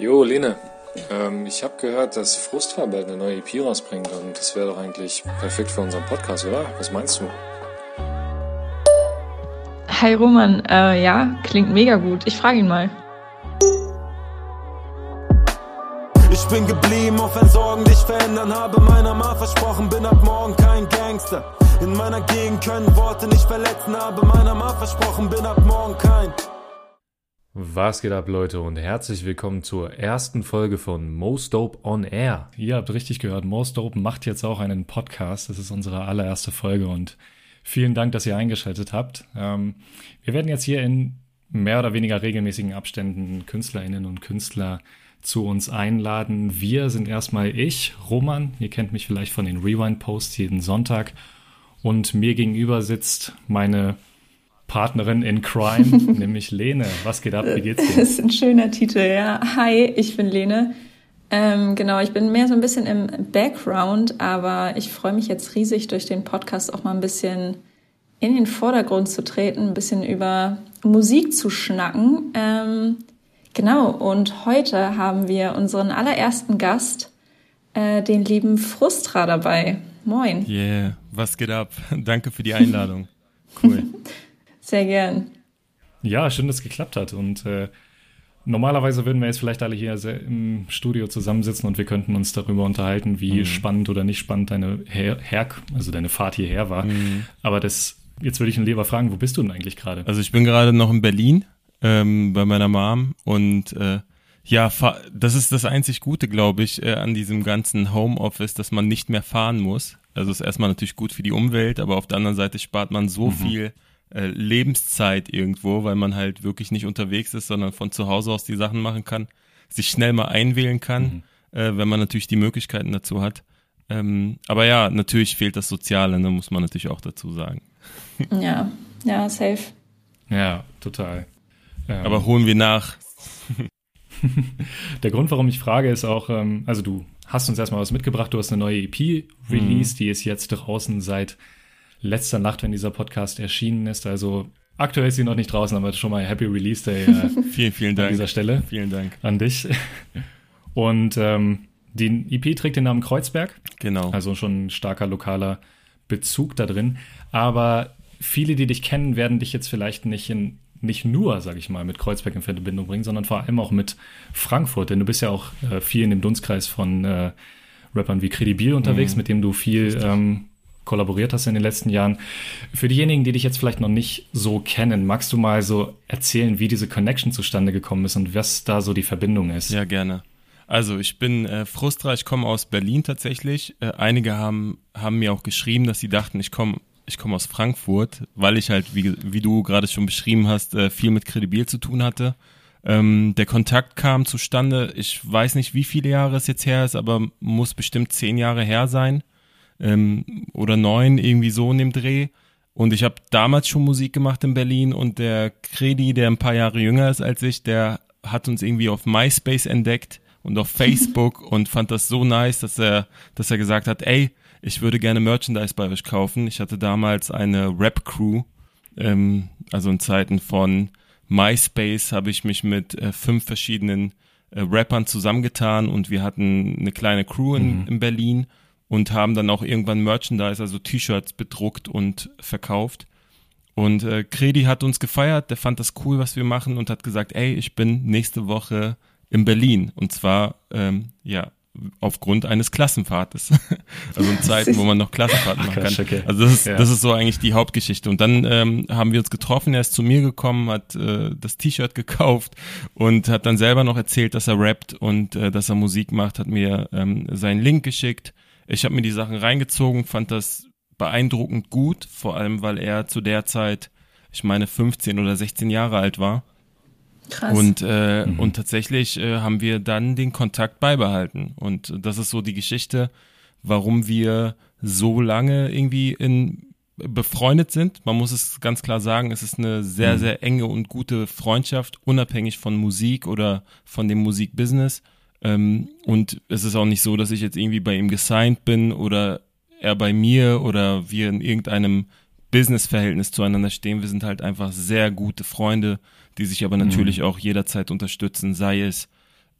Jo, Lene, ähm, ich habe gehört, dass Frustra bald eine neue EP rausbringt und das wäre doch eigentlich perfekt für unseren Podcast, oder? Was meinst du? Hi Roman, äh, ja, klingt mega gut. Ich frage ihn mal. Ich bin geblieben, auch wenn Sorgen dich verändern, habe meiner Ma versprochen, bin ab morgen kein Gangster. In meiner Gegend können Worte nicht verletzen, habe meiner Ma versprochen, bin ab morgen kein was geht ab, Leute, und herzlich willkommen zur ersten Folge von Most Dope on Air. Ihr habt richtig gehört, Most Dope macht jetzt auch einen Podcast. Das ist unsere allererste Folge und vielen Dank, dass ihr eingeschaltet habt. Ähm, wir werden jetzt hier in mehr oder weniger regelmäßigen Abständen KünstlerInnen und Künstler zu uns einladen. Wir sind erstmal ich, Roman. Ihr kennt mich vielleicht von den Rewind-Posts jeden Sonntag. Und mir gegenüber sitzt meine Partnerin in Crime, nämlich Lene. Was geht ab? Wie geht's dir? Das ist ein schöner Titel, ja. Hi, ich bin Lene. Ähm, genau, ich bin mehr so ein bisschen im Background, aber ich freue mich jetzt riesig, durch den Podcast auch mal ein bisschen in den Vordergrund zu treten, ein bisschen über Musik zu schnacken. Ähm, genau, und heute haben wir unseren allerersten Gast, äh, den lieben Frustra dabei. Moin. Yeah, was geht ab? Danke für die Einladung. Cool. Sehr gern. Ja, schön, dass es geklappt hat. Und äh, normalerweise würden wir jetzt vielleicht alle hier im Studio zusammensitzen und wir könnten uns darüber unterhalten, wie mhm. spannend oder nicht spannend deine Her, Her also deine Fahrt hierher war. Mhm. Aber das, jetzt würde ich ihn lieber fragen, wo bist du denn eigentlich gerade? Also ich bin gerade noch in Berlin ähm, bei meiner Mom und äh, ja, das ist das einzig Gute, glaube ich, äh, an diesem ganzen Homeoffice, dass man nicht mehr fahren muss. Also ist erstmal natürlich gut für die Umwelt, aber auf der anderen Seite spart man so mhm. viel äh, Lebenszeit irgendwo, weil man halt wirklich nicht unterwegs ist, sondern von zu Hause aus die Sachen machen kann, sich schnell mal einwählen kann, mhm. äh, wenn man natürlich die Möglichkeiten dazu hat. Ähm, aber ja, natürlich fehlt das Soziale, ne, muss man natürlich auch dazu sagen. Ja, ja, safe. Ja, total. Ähm, aber holen wir nach. Der Grund, warum ich frage, ist auch, ähm, also du hast uns erstmal was mitgebracht, du hast eine neue EP released, mhm. die ist jetzt draußen seit letzter Nacht, wenn dieser Podcast erschienen ist. Also aktuell ist sie noch nicht draußen, aber schon mal Happy Release Day. Äh, vielen, vielen Dank. An dieser Stelle. Vielen Dank. An dich. Und ähm, die EP trägt den Namen Kreuzberg. Genau. Also schon ein starker lokaler Bezug da drin. Aber viele, die dich kennen, werden dich jetzt vielleicht nicht in nicht nur, sage ich mal, mit Kreuzberg in Verbindung bringen, sondern vor allem auch mit Frankfurt, denn du bist ja auch äh, viel in dem Dunstkreis von äh, Rappern wie Credibil unterwegs, mhm. mit dem du viel ähm, kollaboriert hast in den letzten Jahren. Für diejenigen, die dich jetzt vielleicht noch nicht so kennen, magst du mal so erzählen, wie diese Connection zustande gekommen ist und was da so die Verbindung ist? Ja, gerne. Also ich bin äh, Frustra, ich komme aus Berlin tatsächlich. Äh, einige haben, haben mir auch geschrieben, dass sie dachten, ich komme ich komme aus Frankfurt, weil ich halt, wie, wie du gerade schon beschrieben hast, äh, viel mit Kredibil zu tun hatte. Ähm, der Kontakt kam zustande, ich weiß nicht, wie viele Jahre es jetzt her ist, aber muss bestimmt zehn Jahre her sein ähm, oder neun, irgendwie so in dem Dreh. Und ich habe damals schon Musik gemacht in Berlin und der Kredi, der ein paar Jahre jünger ist als ich, der hat uns irgendwie auf MySpace entdeckt und auf Facebook und fand das so nice, dass er, dass er gesagt hat, ey, ich würde gerne Merchandise bei euch kaufen. Ich hatte damals eine Rap-Crew, ähm, also in Zeiten von MySpace habe ich mich mit äh, fünf verschiedenen äh, Rappern zusammengetan und wir hatten eine kleine Crew in, mhm. in Berlin und haben dann auch irgendwann Merchandise, also T-Shirts bedruckt und verkauft. Und äh, Kredi hat uns gefeiert, der fand das cool, was wir machen und hat gesagt, ey, ich bin nächste Woche in Berlin. Und zwar, ähm, ja, aufgrund eines Klassenfahrtes. also in Zeiten, wo man noch Klassenfahrt machen kann. Okay. Also das ist, ja. das ist so eigentlich die Hauptgeschichte. Und dann ähm, haben wir uns getroffen, er ist zu mir gekommen, hat äh, das T-Shirt gekauft und hat dann selber noch erzählt, dass er rappt und äh, dass er Musik macht, hat mir ähm, seinen Link geschickt ich habe mir die Sachen reingezogen, fand das beeindruckend gut, vor allem weil er zu der Zeit, ich meine, 15 oder 16 Jahre alt war. Krass. Und, äh, mhm. und tatsächlich äh, haben wir dann den Kontakt beibehalten. Und das ist so die Geschichte, warum wir so lange irgendwie in befreundet sind. Man muss es ganz klar sagen, es ist eine sehr, mhm. sehr enge und gute Freundschaft, unabhängig von Musik oder von dem Musikbusiness. Ähm, und es ist auch nicht so, dass ich jetzt irgendwie bei ihm gesigned bin oder er bei mir oder wir in irgendeinem Business-Verhältnis zueinander stehen. Wir sind halt einfach sehr gute Freunde, die sich aber natürlich mhm. auch jederzeit unterstützen, sei es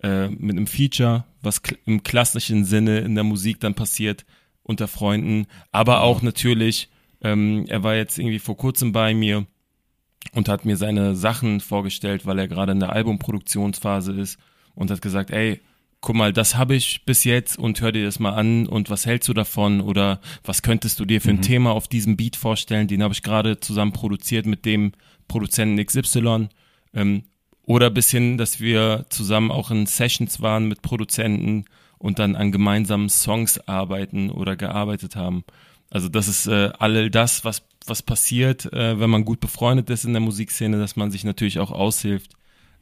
äh, mit einem Feature, was im klassischen Sinne in der Musik dann passiert unter Freunden, aber auch natürlich, ähm, er war jetzt irgendwie vor kurzem bei mir und hat mir seine Sachen vorgestellt, weil er gerade in der Albumproduktionsphase ist und hat gesagt, ey, guck mal, das habe ich bis jetzt und hör dir das mal an und was hältst du davon oder was könntest du dir für ein mhm. Thema auf diesem Beat vorstellen? Den habe ich gerade zusammen produziert mit dem Produzenten XY. Ähm, oder bis hin, dass wir zusammen auch in Sessions waren mit Produzenten und dann an gemeinsamen Songs arbeiten oder gearbeitet haben. Also das ist äh, all das, was, was passiert, äh, wenn man gut befreundet ist in der Musikszene, dass man sich natürlich auch aushilft.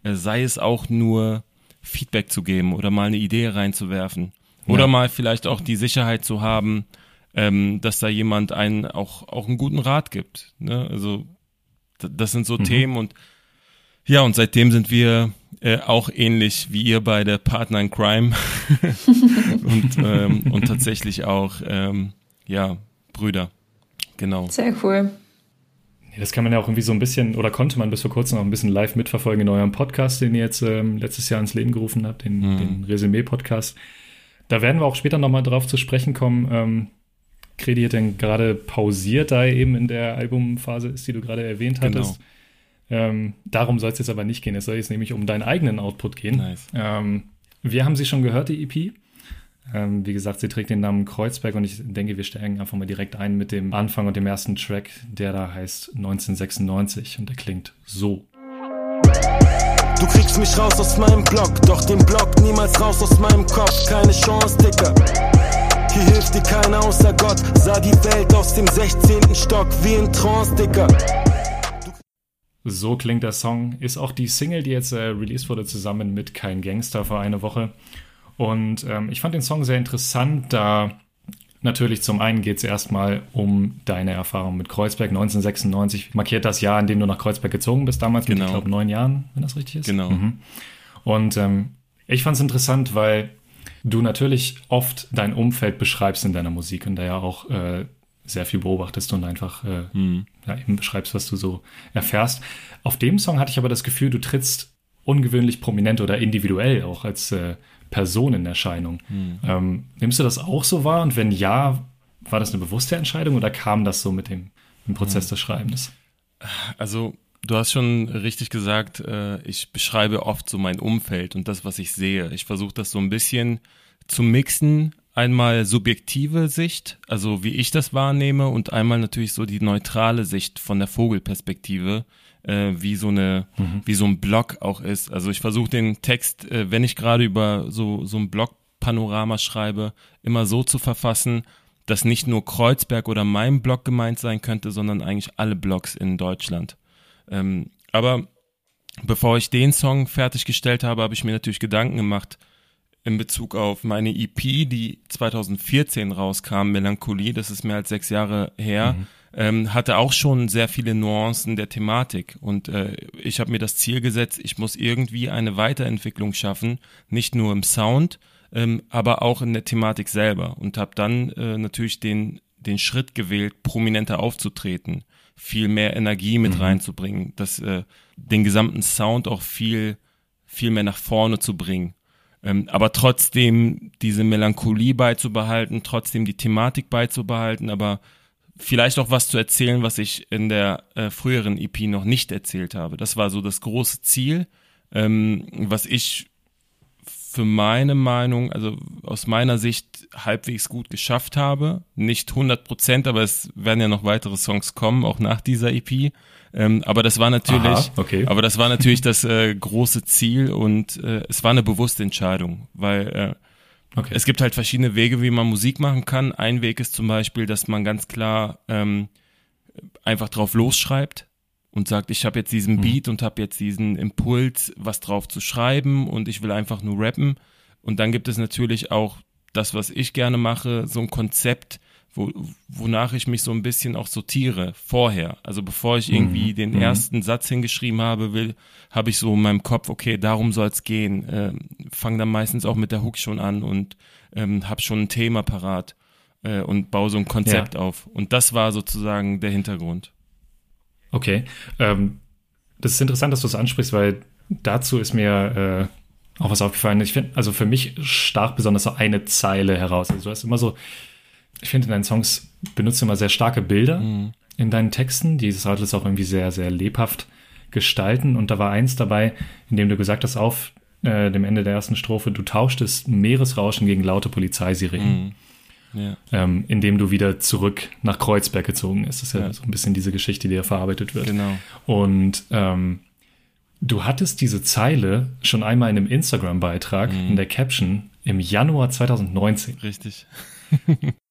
Äh, sei es auch nur Feedback zu geben oder mal eine Idee reinzuwerfen. Oder ja. mal vielleicht auch die Sicherheit zu haben, ähm, dass da jemand einen auch, auch einen guten Rat gibt. Ne? Also das sind so mhm. Themen und ja, und seitdem sind wir äh, auch ähnlich wie ihr beide Partner in Crime und, ähm, und tatsächlich auch ähm, ja Brüder. Genau. Sehr cool. Das kann man ja auch irgendwie so ein bisschen, oder konnte man bis vor kurzem noch ein bisschen live mitverfolgen in eurem Podcast, den ihr jetzt ähm, letztes Jahr ins Leben gerufen habt, den, mhm. den Resümee-Podcast. Da werden wir auch später nochmal drauf zu sprechen kommen. Ähm, Kredi hat denn gerade pausiert, da er eben in der Albumphase ist, die du gerade erwähnt hattest. Genau. Ähm, darum soll es jetzt aber nicht gehen. Es soll jetzt nämlich um deinen eigenen Output gehen. Nice. Ähm, wir haben sie schon gehört, die EP. Ähm, wie gesagt, sie trägt den Namen Kreuzberg und ich denke, wir steigen einfach mal direkt ein mit dem Anfang und dem ersten Track, der da heißt 1996 und der klingt so. Du kriegst mich raus aus meinem Block, doch den Block niemals raus aus meinem Kopf. Keine Chance, Dicker. Hier hilft dir keiner außer Gott. Sah die Welt aus dem 16. Stock wie in Trance, Dicker. So klingt der Song. Ist auch die Single, die jetzt äh, released wurde, zusammen mit Kein Gangster vor einer Woche. Und ähm, ich fand den Song sehr interessant, da natürlich zum einen geht es erstmal um deine Erfahrung mit Kreuzberg. 1996 markiert das Jahr, in dem du nach Kreuzberg gezogen bist, damals genau. mit, ich glaube, neun Jahren, wenn das richtig ist. Genau. Mhm. Und ähm, ich fand es interessant, weil du natürlich oft dein Umfeld beschreibst in deiner Musik und da ja auch äh, sehr viel beobachtest und einfach äh, mhm. ja, eben beschreibst, was du so erfährst. Auf dem Song hatte ich aber das Gefühl, du trittst ungewöhnlich prominent oder individuell auch als äh, Person in Erscheinung. Mhm. Ähm, nimmst du das auch so wahr? Und wenn ja, war das eine bewusste Entscheidung oder kam das so mit dem, dem Prozess mhm. des Schreibens? Also, du hast schon richtig gesagt, äh, ich beschreibe oft so mein Umfeld und das, was ich sehe. Ich versuche das so ein bisschen zu mixen. Einmal subjektive Sicht, also wie ich das wahrnehme, und einmal natürlich so die neutrale Sicht von der Vogelperspektive äh, wie so eine, mhm. wie so ein Blog auch ist. Also ich versuche den Text, äh, wenn ich gerade über so, so ein Blog-Panorama schreibe, immer so zu verfassen, dass nicht nur Kreuzberg oder mein Blog gemeint sein könnte, sondern eigentlich alle Blogs in Deutschland. Ähm, aber bevor ich den Song fertiggestellt habe, habe ich mir natürlich Gedanken gemacht in Bezug auf meine EP, die 2014 rauskam, Melancholie, das ist mehr als sechs Jahre her. Mhm ähm, hatte auch schon sehr viele Nuancen der Thematik. Und äh, ich habe mir das Ziel gesetzt, ich muss irgendwie eine Weiterentwicklung schaffen, nicht nur im Sound, ähm, aber auch in der Thematik selber. Und habe dann äh, natürlich den, den Schritt gewählt, prominenter aufzutreten, viel mehr Energie mit mhm. reinzubringen, das, äh, den gesamten Sound auch viel, viel mehr nach vorne zu bringen. Ähm, aber trotzdem diese Melancholie beizubehalten, trotzdem die Thematik beizubehalten, aber vielleicht auch was zu erzählen, was ich in der äh, früheren EP noch nicht erzählt habe. Das war so das große Ziel, ähm, was ich für meine Meinung, also aus meiner Sicht halbwegs gut geschafft habe. Nicht 100 Prozent, aber es werden ja noch weitere Songs kommen, auch nach dieser EP. Ähm, aber das war natürlich, Aha, okay. aber das war natürlich das äh, große Ziel und äh, es war eine bewusste Entscheidung, weil äh, Okay. Es gibt halt verschiedene Wege, wie man Musik machen kann. Ein Weg ist zum Beispiel, dass man ganz klar ähm, einfach drauf losschreibt und sagt, ich habe jetzt diesen mhm. Beat und habe jetzt diesen Impuls, was drauf zu schreiben und ich will einfach nur rappen. Und dann gibt es natürlich auch das, was ich gerne mache, so ein Konzept, wo, wonach ich mich so ein bisschen auch sortiere vorher. Also bevor ich irgendwie mhm. den mhm. ersten Satz hingeschrieben habe, will, habe ich so in meinem Kopf, okay, darum soll es gehen. Ähm, Fange dann meistens auch mit der Hook schon an und ähm, habe schon ein Thema parat äh, und baue so ein Konzept ja. auf. Und das war sozusagen der Hintergrund. Okay. Ähm, das ist interessant, dass du es ansprichst, weil dazu ist mir äh, auch was aufgefallen. Ich finde, also für mich stach besonders so eine Zeile heraus. Also du hast immer so, ich finde in deinen Songs benutzt du immer sehr starke Bilder mhm. in deinen Texten. Dieses solltest auch irgendwie sehr, sehr lebhaft gestalten. Und da war eins dabei, in dem du gesagt hast, auf äh, dem Ende der ersten Strophe, du tauschtest Meeresrauschen gegen laute Polizeisirenen. Mhm. Ja. Ähm, indem du wieder zurück nach Kreuzberg gezogen ist. Das ist ja, ja, so ein bisschen diese Geschichte, die ja verarbeitet wird. Genau. Und ähm, du hattest diese Zeile schon einmal in einem Instagram-Beitrag mhm. in der Caption im Januar 2019. Richtig.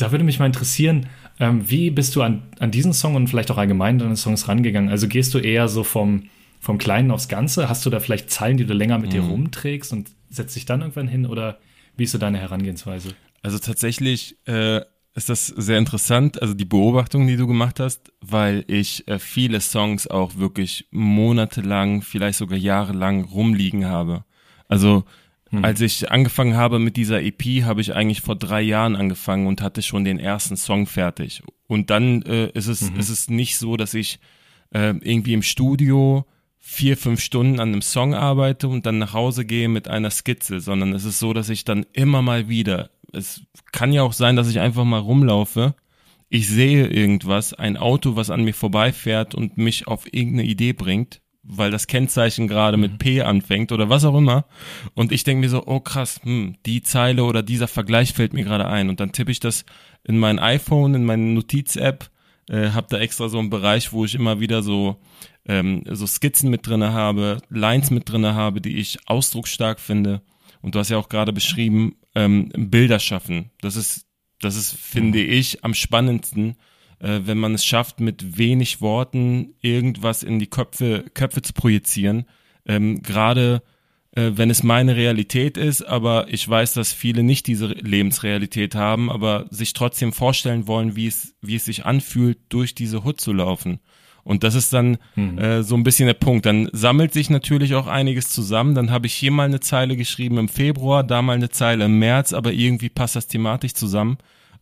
da würde mich mal interessieren, ähm, wie bist du an, an diesen Song und vielleicht auch allgemein deine Songs rangegangen? Also gehst du eher so vom, vom Kleinen aufs Ganze? Hast du da vielleicht Zeilen, die du länger mit mhm. dir rumträgst und setzt dich dann irgendwann hin? Oder wie ist so deine Herangehensweise? Also tatsächlich äh, ist das sehr interessant, also die Beobachtung, die du gemacht hast, weil ich äh, viele Songs auch wirklich monatelang, vielleicht sogar jahrelang rumliegen habe. Also hm. als ich angefangen habe mit dieser EP, habe ich eigentlich vor drei Jahren angefangen und hatte schon den ersten Song fertig. Und dann äh, ist es mhm. ist es nicht so, dass ich äh, irgendwie im Studio vier, fünf Stunden an einem Song arbeite und dann nach Hause gehe mit einer Skizze, sondern es ist so, dass ich dann immer mal wieder es kann ja auch sein, dass ich einfach mal rumlaufe. Ich sehe irgendwas, ein Auto, was an mir vorbeifährt und mich auf irgendeine Idee bringt, weil das Kennzeichen gerade mhm. mit P anfängt oder was auch immer. Und ich denke mir so, oh krass, hm, die Zeile oder dieser Vergleich fällt mir gerade ein. Und dann tippe ich das in mein iPhone, in meine Notiz-App, äh, habe da extra so einen Bereich, wo ich immer wieder so ähm, so Skizzen mit drinne habe, Lines mit drinne habe, die ich ausdrucksstark finde. Und du hast ja auch gerade beschrieben, ähm, Bilder schaffen. Das ist, das ist, finde mhm. ich, am spannendsten, äh, wenn man es schafft, mit wenig Worten irgendwas in die Köpfe, Köpfe zu projizieren. Ähm, gerade äh, wenn es meine Realität ist, aber ich weiß, dass viele nicht diese Lebensrealität haben, aber sich trotzdem vorstellen wollen, wie es, wie es sich anfühlt, durch diese Hut zu laufen. Und das ist dann hm. äh, so ein bisschen der Punkt. Dann sammelt sich natürlich auch einiges zusammen. Dann habe ich hier mal eine Zeile geschrieben im Februar, da mal eine Zeile im März, aber irgendwie passt das thematisch zusammen.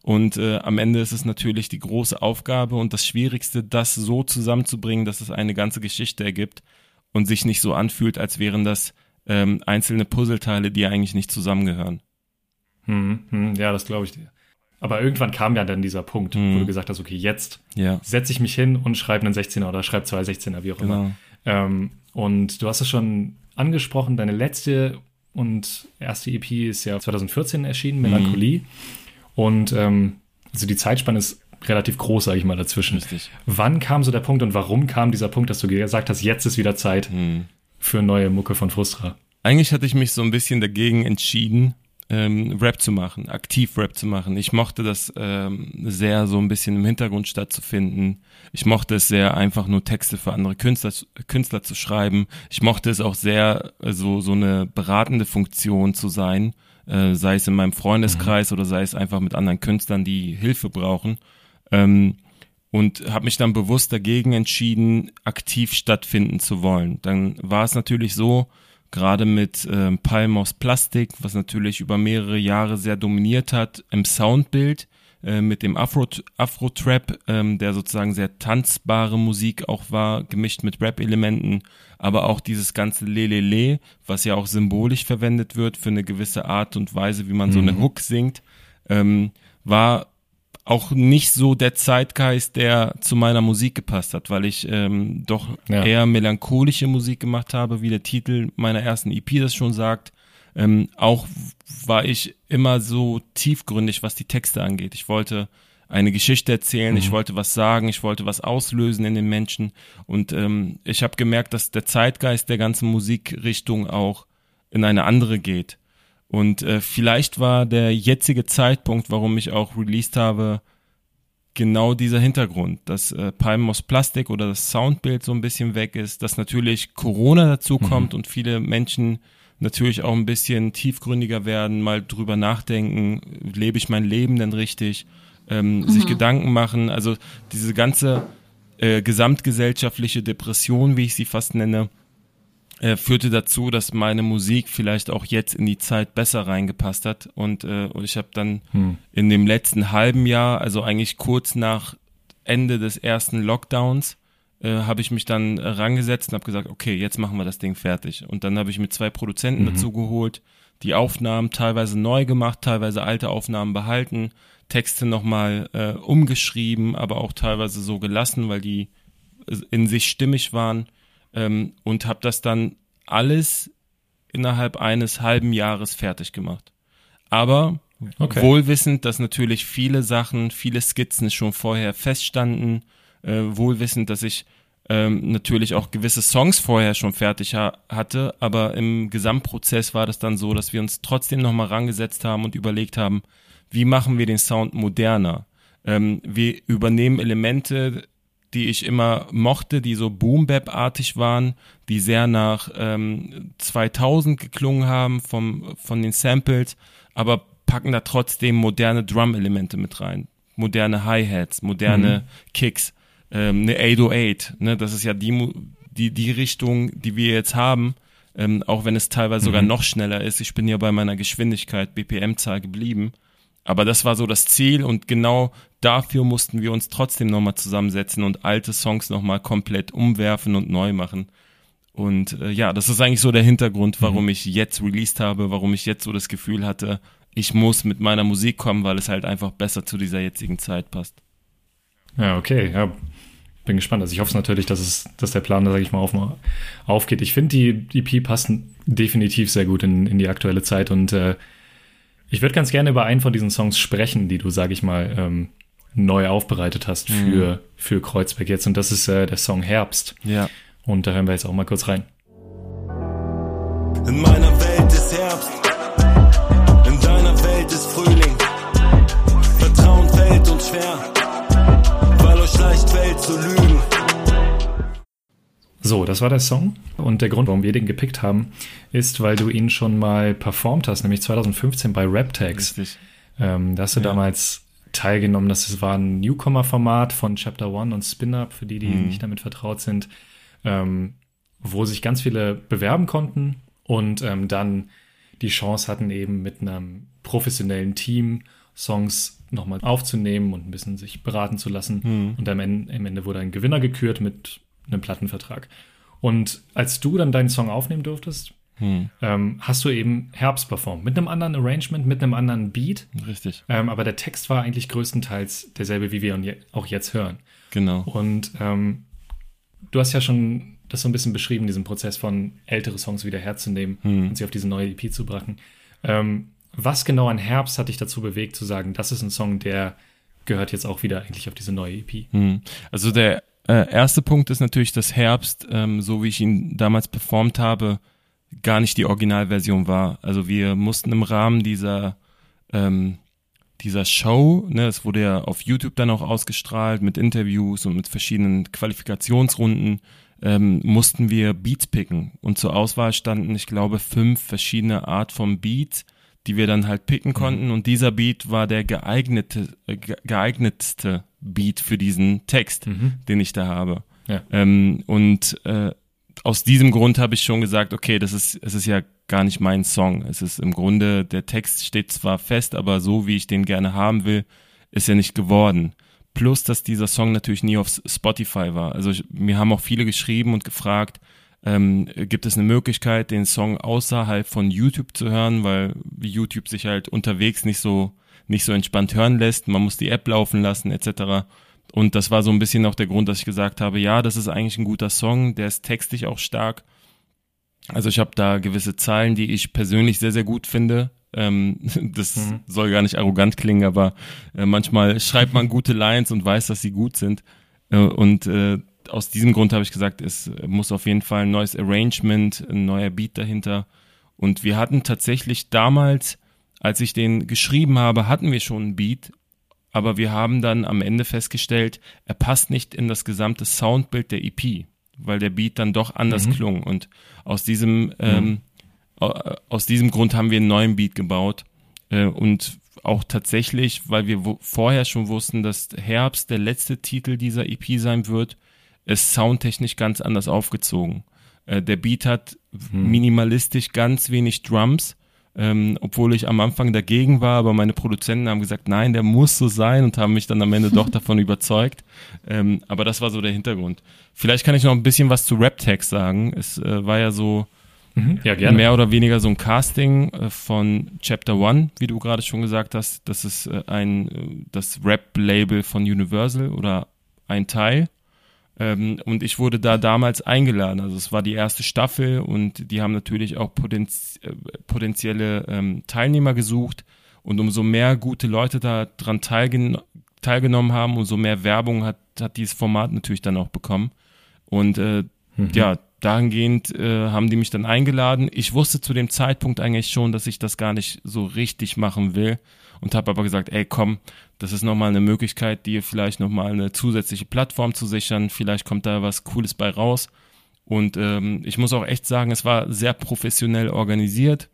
Und äh, am Ende ist es natürlich die große Aufgabe und das Schwierigste, das so zusammenzubringen, dass es eine ganze Geschichte ergibt und sich nicht so anfühlt, als wären das ähm, einzelne Puzzleteile, die eigentlich nicht zusammengehören. Hm, hm, ja, das glaube ich dir. Aber irgendwann kam ja dann dieser Punkt, mhm. wo du gesagt hast, okay, jetzt ja. setze ich mich hin und schreibe einen 16er oder schreibe zwei 16er, wie auch genau. immer. Ähm, und du hast es schon angesprochen, deine letzte und erste EP ist ja 2014 erschienen, Melancholie. Und ähm, also die Zeitspanne ist relativ groß, sage ich mal, dazwischen. Richtig. Wann kam so der Punkt und warum kam dieser Punkt, dass du gesagt hast, jetzt ist wieder Zeit mhm. für neue Mucke von Frustra? Eigentlich hatte ich mich so ein bisschen dagegen entschieden, ähm, Rap zu machen, aktiv Rap zu machen. Ich mochte das ähm, sehr, so ein bisschen im Hintergrund stattzufinden. Ich mochte es sehr, einfach nur Texte für andere Künstler, Künstler zu schreiben. Ich mochte es auch sehr, äh, so, so eine beratende Funktion zu sein, äh, sei es in meinem Freundeskreis mhm. oder sei es einfach mit anderen Künstlern, die Hilfe brauchen. Ähm, und habe mich dann bewusst dagegen entschieden, aktiv stattfinden zu wollen. Dann war es natürlich so, gerade mit ähm, Palm aus Plastik, was natürlich über mehrere Jahre sehr dominiert hat im Soundbild, äh, mit dem Afro-Trap, Afro ähm, der sozusagen sehr tanzbare Musik auch war, gemischt mit Rap-Elementen, aber auch dieses ganze Lelele, was ja auch symbolisch verwendet wird für eine gewisse Art und Weise, wie man mhm. so eine mhm. Hook singt, ähm, war auch nicht so der Zeitgeist, der zu meiner Musik gepasst hat, weil ich ähm, doch ja. eher melancholische Musik gemacht habe, wie der Titel meiner ersten EP das schon sagt. Ähm, auch war ich immer so tiefgründig, was die Texte angeht. Ich wollte eine Geschichte erzählen, mhm. ich wollte was sagen, ich wollte was auslösen in den Menschen und ähm, ich habe gemerkt, dass der Zeitgeist der ganzen Musikrichtung auch in eine andere geht. Und äh, vielleicht war der jetzige Zeitpunkt, warum ich auch released habe, genau dieser Hintergrund, dass äh, Palmen aus Plastik oder das Soundbild so ein bisschen weg ist, dass natürlich Corona dazu mhm. kommt mhm. und viele Menschen natürlich auch ein bisschen tiefgründiger werden, mal drüber nachdenken, lebe ich mein Leben denn richtig, ähm, mhm. sich Gedanken machen, also diese ganze äh, gesamtgesellschaftliche Depression, wie ich sie fast nenne, äh, führte dazu, dass meine Musik vielleicht auch jetzt in die Zeit besser reingepasst hat. Und, äh, und ich habe dann hm. in dem letzten halben Jahr, also eigentlich kurz nach Ende des ersten Lockdowns, äh, habe ich mich dann rangesetzt und habe gesagt, okay, jetzt machen wir das Ding fertig. Und dann habe ich mit zwei Produzenten Mhm. dazu geholt, die Aufnahmen teilweise neu gemacht, teilweise alte Aufnahmen behalten, Texte nochmal äh, umgeschrieben, aber auch teilweise so gelassen, weil die in sich stimmig waren ähm, und habe das dann alles innerhalb eines halben Jahres fertig gemacht. Aber Okay. wohlwissend, dass natürlich viele Sachen, viele Skizzen schon vorher feststanden, äh, wohlwissend, dass ich ähm, natürlich auch gewisse Songs vorher schon fertig ha hatte, aber im Gesamtprozess war das dann so, dass wir uns trotzdem nochmal rangesetzt haben und überlegt haben, wie machen wir den Sound moderner? Ähm, wir übernehmen Elemente, die ich immer mochte, die so Boom-Bap-artig waren, die sehr nach ähm, 2000 geklungen haben vom, von den Samples, aber packen da trotzdem moderne Drum-Elemente mit rein. Moderne Hi-Hats, moderne Kicks, ähm, eine 808, ne? das ist ja die, die, die Richtung, die wir jetzt haben, ähm, auch wenn es teilweise sogar noch schneller ist. Ich bin ja bei meiner Geschwindigkeit, BPM-Zahl geblieben. Aber das war so das Ziel und genau dafür mussten wir uns trotzdem nochmal zusammensetzen und alte Songs nochmal komplett umwerfen und neu machen. Und äh, ja, das ist eigentlich so der Hintergrund, warum ich jetzt released habe, warum ich jetzt so das Gefühl hatte, ich muss mit meiner Musik kommen, weil es halt einfach besser zu dieser jetzigen Zeit passt. Ja, okay. Ja, bin gespannt. Also ich hoffe natürlich, dass es, dass der Plan, sage ich mal, auf, aufgeht. Ich finde, die EP passen definitiv sehr gut in, in die aktuelle Zeit und äh, ich würde ganz gerne über einen von diesen Songs sprechen, die du, sage ich mal, ähm, neu aufbereitet hast für, für Kreuzberg jetzt. Und das ist äh, der Song Herbst. Ja. Und da hören wir jetzt auch mal kurz rein. In meiner Welt ist Herbst, in deiner Welt ist Frühling. Vertrauen fällt uns schwer, weil euch leicht fällt zu lügen. So, das war der Song. Und der Grund, warum wir den gepickt haben, ist, weil du ihn schon mal performt hast, nämlich 2015 bei Raptags. Richtig. Ähm, da hast du damals teilgenommen. Das war ein Newcomer-Format von Chapter One und Spin-Up, für die, die nicht damit vertraut sind, ähm, wo sich ganz viele bewerben konnten und ähm, dann die Chance hatten, eben mit einem professionellen Team Songs nochmal aufzunehmen und ein bisschen sich beraten zu lassen. Und am Ende, am Ende wurde ein Gewinner gekürt mit einem Plattenvertrag. Und als du dann deinen Song aufnehmen durftest, ähm, hast du eben Herbst performt. Mit einem anderen Arrangement, mit einem anderen Beat. Richtig. Ähm, aber der Text war eigentlich größtenteils derselbe, wie wir ihn auch jetzt hören. Genau. Und ähm, du hast ja schon das so ein bisschen beschrieben, diesen Prozess von ältere Songs wieder herzunehmen und sie auf diese neue EP zu brachen. Ähm, was genau an Herbst hat dich dazu bewegt, zu sagen, das ist ein Song, der gehört jetzt auch wieder eigentlich auf diese neue EP? Hm. Also der äh, erste Punkt ist natürlich, dass Herbst, ähm, so wie ich ihn damals performt habe, gar nicht die Originalversion war. Also wir mussten im Rahmen dieser ähm, dieser Show, ne, es wurde ja auf YouTube dann auch ausgestrahlt mit Interviews und mit verschiedenen Qualifikationsrunden, ähm, mussten wir Beats picken. Und zur Auswahl standen, ich glaube, fünf verschiedene Art von Beats, die wir dann halt picken konnten. Und dieser Beat war der geeignete, äh, ge- geeignetste Beat für diesen Text, den ich da habe. Ja. Ähm, und äh, aus diesem Grund habe ich schon gesagt, okay, das ist, es ist ja gar nicht mein Song. Es ist im Grunde, der Text steht zwar fest, aber so wie ich den gerne haben will, ist er nicht geworden. Plus, dass dieser Song natürlich nie auf Spotify war. Also ich, mir haben auch viele geschrieben und gefragt, ähm, gibt es eine Möglichkeit, den Song außerhalb von YouTube zu hören, weil YouTube sich halt unterwegs nicht so nicht so entspannt hören lässt. Man muss die App laufen lassen etc. Und das war so ein bisschen auch der Grund, dass ich gesagt habe, ja, das ist eigentlich ein guter Song, der ist textlich auch stark. Also ich habe da gewisse Zeilen, die ich persönlich sehr, sehr gut finde. Ähm, das soll gar nicht arrogant klingen, aber äh, manchmal schreibt man gute Lines und weiß, dass sie gut sind. Äh, und äh, aus diesem Grund habe ich gesagt, es muss auf jeden Fall ein neues Arrangement, ein neuer Beat dahinter. Und wir hatten tatsächlich damals, als ich den geschrieben habe, hatten wir schon einen Beat, aber wir haben dann am Ende festgestellt, er passt nicht in das gesamte Soundbild der EP, weil der Beat dann doch anders klung. Und aus diesem, ähm, au- aus diesem Grund haben wir einen neuen Beat gebaut. Äh, und auch tatsächlich, weil wir vorher schon wussten, dass Herbst der letzte Titel dieser EP sein wird, ist soundtechnisch ganz anders aufgezogen. Äh, der Beat hat minimalistisch ganz wenig Drums, ähm, obwohl ich am Anfang dagegen war, aber meine Produzenten haben gesagt, nein, der muss so sein und haben mich dann am Ende doch davon überzeugt. Ähm, aber das war so der Hintergrund. Vielleicht kann ich noch ein bisschen was zu Rap-Text sagen. Es äh, war ja so Mhm. Ja, gerne. mehr oder weniger so ein Casting äh, von Chapter One, wie du gerade schon gesagt hast. Das ist äh, ein äh, das Rap-Label von Universal oder ein Teil. Ähm, und ich wurde da damals eingeladen. Also es war die erste Staffel und die haben natürlich auch potenz äh, potenzielle ähm, Teilnehmer gesucht. Und umso mehr gute Leute da dran teilgen teilgenommen haben, umso mehr Werbung hat, hat dieses Format natürlich dann auch bekommen. Und äh, Mhm. ja, dahingehend äh, haben die mich dann eingeladen. Ich wusste zu dem Zeitpunkt eigentlich schon, dass ich das gar nicht so richtig machen will und habe aber gesagt, ey, komm, das ist nochmal eine Möglichkeit, dir vielleicht nochmal eine zusätzliche Plattform zu sichern. Vielleicht kommt da was Cooles bei raus. Und ähm, ich muss auch echt sagen, es war sehr professionell organisiert.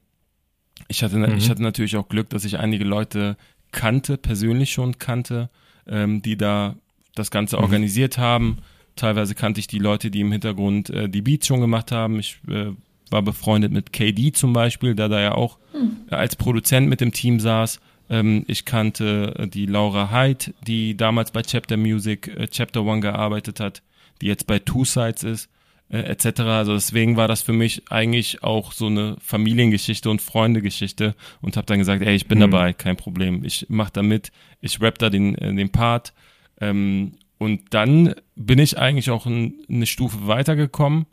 Ich hatte, Mhm. ich hatte natürlich auch Glück, dass ich einige Leute kannte, persönlich schon kannte, ähm, die da das Ganze Mhm. organisiert haben. Teilweise kannte ich die Leute, die im Hintergrund äh, die Beats schon gemacht haben. Ich äh, war befreundet mit KD zum Beispiel, der da ja auch äh, als Produzent mit dem Team saß. Ähm, ich kannte äh, die Laura Hyde, die damals bei Chapter Music, äh, Chapter One gearbeitet hat, die jetzt bei Two Sides ist, äh, etc. Also deswegen war das für mich eigentlich auch so eine Familiengeschichte und Freundegeschichte und habe dann gesagt, ey, ich bin Mhm. dabei, kein Problem. Ich mach da mit, ich rap da den, äh, den Part. Ähm, und dann bin ich eigentlich auch ein, eine Stufe weitergekommen.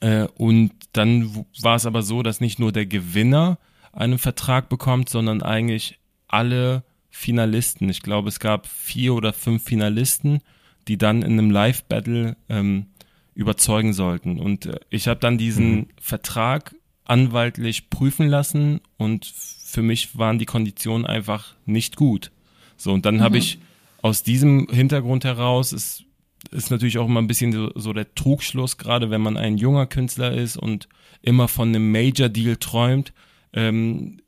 Äh, und dann war es aber so, dass nicht nur der Gewinner einen Vertrag bekommt, sondern eigentlich alle Finalisten. Ich glaube, es gab vier oder fünf Finalisten, die dann in einem Live-Battle ähm, überzeugen sollten. Und äh, ich habe dann diesen Vertrag anwaltlich prüfen lassen und für mich waren die Konditionen einfach nicht gut. So, und dann habe ich aus diesem Hintergrund heraus, ist, ist natürlich auch immer ein bisschen so, so der Trugschluss, gerade wenn man ein junger Künstler ist und immer von einem Major-Deal träumt, ähm,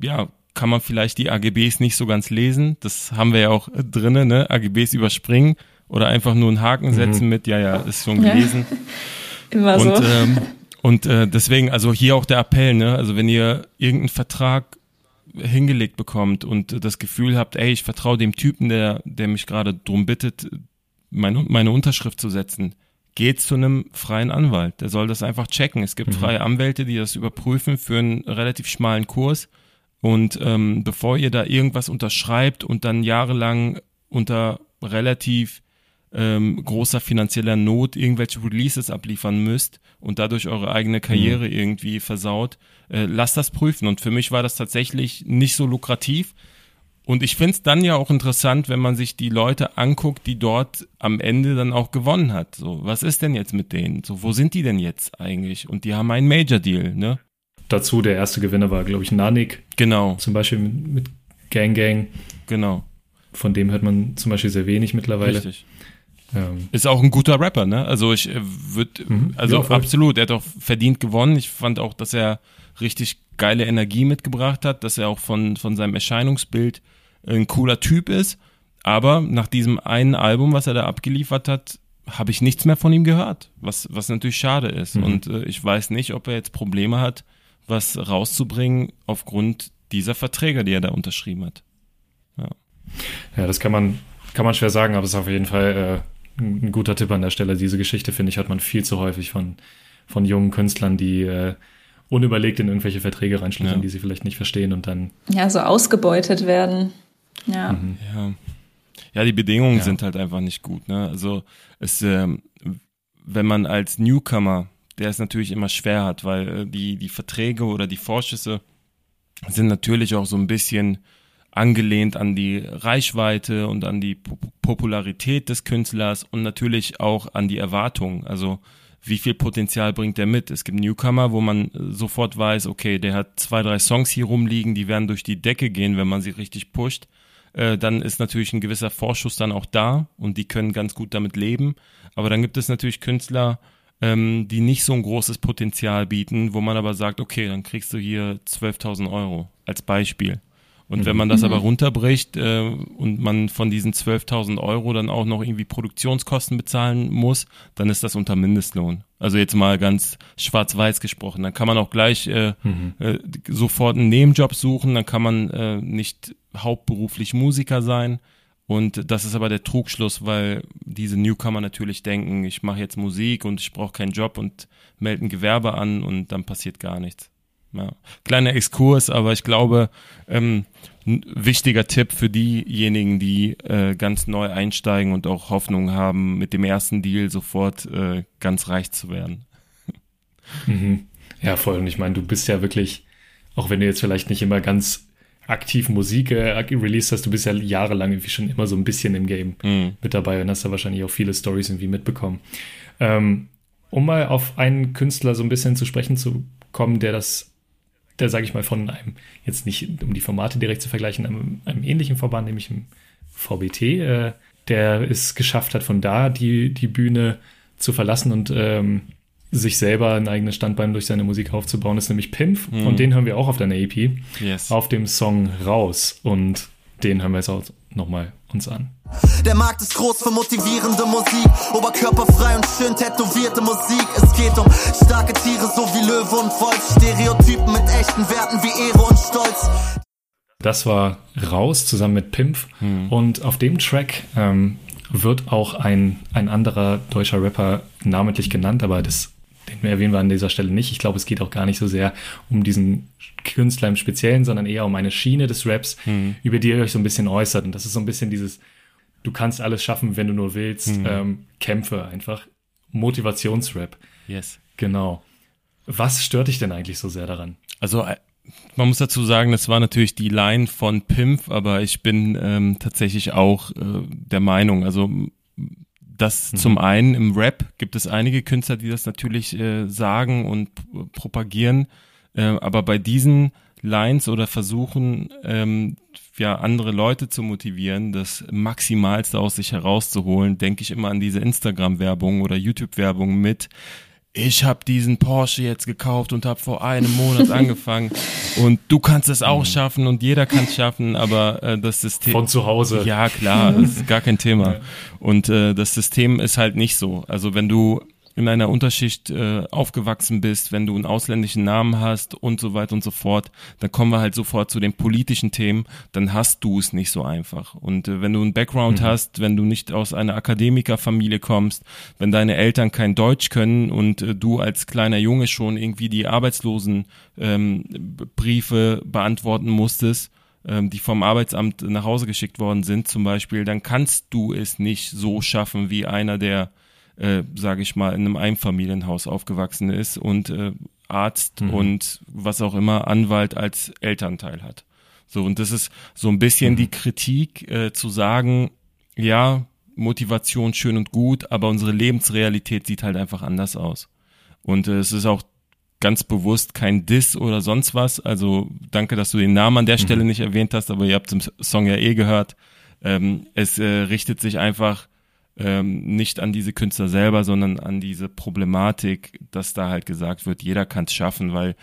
ja, kann man vielleicht die AGBs nicht so ganz lesen. Das haben wir ja auch äh, drinnen, ne? AGBs überspringen oder einfach nur einen Haken setzen mit, ja, ja, ist schon Ja. gelesen. Immer so. Und, ähm, und äh, deswegen, also hier auch der Appell, ne? Also wenn ihr irgendeinen Vertrag hingelegt bekommt und äh, das Gefühl habt, ey, ich vertraue dem Typen, der, der mich gerade drum bittet, meine, meine Unterschrift zu setzen, geht zu einem freien Anwalt. Der soll das einfach checken. Es gibt freie Anwälte, die das überprüfen für einen relativ schmalen Kurs. Und ähm, bevor ihr da irgendwas unterschreibt und dann jahrelang unter relativ ähm, großer finanzieller Not irgendwelche Releases abliefern müsst und dadurch eure eigene Karriere irgendwie versaut, äh, lasst das prüfen. Und für mich war das tatsächlich nicht so lukrativ. Und ich finde es dann ja auch interessant, wenn man sich die Leute anguckt, die dort am Ende dann auch gewonnen hat. So, was ist denn jetzt mit denen? So, wo sind die denn jetzt eigentlich? Und die haben einen Major Deal, ne? Dazu der erste Gewinner war, glaube ich, Nanik, Genau, zum Beispiel mit, mit Gang Gang. genau. Von dem hört man zum Beispiel sehr wenig mittlerweile. Richtig. Ähm, Ist auch ein guter Rapper, ne? Also ich äh, würde, Mhm. also Ja, absolut, er hat auch verdient gewonnen. Ich fand auch, dass er richtig geile Energie mitgebracht hat, dass er auch von, von seinem Erscheinungsbild ein cooler Typ ist. Aber nach diesem einen Album, was er da abgeliefert hat, habe ich nichts mehr von ihm gehört, was, was natürlich schade ist. Mhm. Und äh, ich weiß nicht, ob er jetzt Probleme hat, was rauszubringen aufgrund dieser Verträge, die er da unterschrieben hat. ja, das kann man, kann man schwer sagen, aber es ist auf jeden Fall äh, ein ein guter Tipp an der Stelle. Diese Geschichte, finde ich, hat man viel zu häufig von, von jungen Künstlern, die äh, unüberlegt in irgendwelche Verträge reinschlüpfen, Ja. die sie vielleicht nicht verstehen und dann ja, so ausgebeutet werden. Ja. Mhm. Ja, ja die Bedingungen Ja. sind halt einfach nicht gut. Ne? Also es, ähm, wenn man als Newcomer, der es natürlich immer schwer hat, weil äh, die, die Verträge oder die Vorschüsse sind natürlich auch so ein bisschen angelehnt an die Reichweite und an die Pop Popularität des Künstlers und natürlich auch an die Erwartungen. Also wie viel Potenzial bringt der mit? Es gibt Newcomer, wo man sofort weiß, okay, der hat zwei, drei Songs hier rumliegen, die werden durch die Decke gehen, wenn man sie richtig pusht. Äh, dann ist natürlich ein gewisser Vorschuss dann auch da und die können ganz gut damit leben. Aber dann gibt es natürlich Künstler, ähm, die nicht so ein großes Potenzial bieten, wo man aber sagt, okay, dann kriegst du hier 12.000 Euro als Beispiel. Und wenn man das aber runterbricht äh, und man von diesen 12.000 Euro dann auch noch irgendwie Produktionskosten bezahlen muss, dann ist das unter Mindestlohn. Also jetzt mal ganz schwarz-weiß gesprochen. Dann kann man auch gleich äh, mhm. äh, sofort einen Nebenjob suchen, dann kann man äh, nicht hauptberuflich Musiker sein. Und das ist aber der Trugschluss, weil diese Newcomer natürlich denken, ich mache jetzt Musik und ich brauche keinen Job und melde ein Gewerbe an und dann passiert gar nichts. Ja. Kleiner Exkurs, aber ich glaube, ähm, ein wichtiger Tipp für diejenigen, die äh, ganz neu einsteigen und auch Hoffnung haben, mit dem ersten Deal sofort äh, ganz reich zu werden. Mhm. Ja, voll. Und ich meine, du bist ja wirklich, auch wenn du jetzt vielleicht nicht immer ganz aktiv Musik äh, released hast, du bist ja jahrelang irgendwie schon immer so ein bisschen im Game mhm. mit dabei und hast da wahrscheinlich auch viele Stories irgendwie mitbekommen. Ähm, um mal auf einen Künstler so ein bisschen zu sprechen zu kommen, der das der, sage ich mal, von einem, jetzt nicht um die Formate direkt zu vergleichen, einem, einem ähnlichen Verband, nämlich im VBT, äh, der es geschafft hat, von da die, die Bühne zu verlassen und ähm, sich selber ein eigenes Standbein durch seine Musik aufzubauen, ist nämlich Pimp. Mhm. Und den hören wir auch auf deiner EP. Yes. Auf dem Song Raus. Und den hören wir jetzt auch nochmal uns an. Der Markt ist groß für motivierende Musik, oberkörperfrei und schön tätowierte Musik. Es geht um starke Tiere so wie Löwe und Wolf, Stereotypen mit echten Werten wie Ehre und Stolz. Das war Raus zusammen mit Pimp hm. und auf dem Track ähm, wird auch ein, ein anderer deutscher Rapper namentlich genannt, aber das den erwähnen wir an dieser Stelle nicht. Ich glaube, es geht auch gar nicht so sehr um diesen Künstler im Speziellen, sondern eher um eine Schiene des Raps, hm. über die ihr euch so ein bisschen äußert. Und das ist so ein bisschen dieses du kannst alles schaffen, wenn du nur willst. Mhm. Ähm, Kämpfe einfach. Motivationsrap. Yes. Genau. Was stört dich denn eigentlich so sehr daran? Also äh, man muss dazu sagen, das war natürlich die Line von Pimp, aber ich bin ähm, tatsächlich auch äh, der Meinung, also dass mhm. zum einen im Rap gibt es einige Künstler, die das natürlich äh, sagen und propagieren, äh, aber bei diesen Lines oder versuchen, ähm, ja, andere Leute zu motivieren, das Maximalste aus sich herauszuholen, denke ich immer an diese Instagram-Werbung oder YouTube-Werbung mit, ich habe diesen Porsche jetzt gekauft und habe vor einem Monat angefangen und du kannst es auch mhm. schaffen und jeder kann es schaffen, aber äh, das System von zu Hause. Ja, klar, das ist gar kein Thema. Und äh, das System ist halt nicht so. Also wenn du in einer Unterschicht äh, aufgewachsen bist, wenn du einen ausländischen Namen hast und so weiter und so fort, dann kommen wir halt sofort zu den politischen Themen, dann hast du es nicht so einfach. Und äh, wenn du einen Background mhm. hast, wenn du nicht aus einer Akademikerfamilie kommst, wenn deine Eltern kein Deutsch können und äh, du als kleiner Junge schon irgendwie die Arbeitslosen ähm, Briefe beantworten musstest, ähm, die vom Arbeitsamt nach Hause geschickt worden sind zum Beispiel, dann kannst du es nicht so schaffen wie einer, der äh, sage ich mal, in einem Einfamilienhaus aufgewachsen ist und äh, Arzt mhm. und was auch immer Anwalt als Elternteil hat. So, und das ist so ein bisschen mhm. die Kritik äh, zu sagen, ja, Motivation schön und gut, aber unsere Lebensrealität sieht halt einfach anders aus. Und äh, es ist auch ganz bewusst kein Diss oder sonst was. Also danke, dass du den Namen an der mhm. Stelle nicht erwähnt hast, aber ihr habt den Song ja eh gehört. Ähm, es äh, richtet sich einfach ähm, nicht an diese Künstler selber, sondern an diese Problematik, dass da halt gesagt wird, jeder kann es schaffen, weil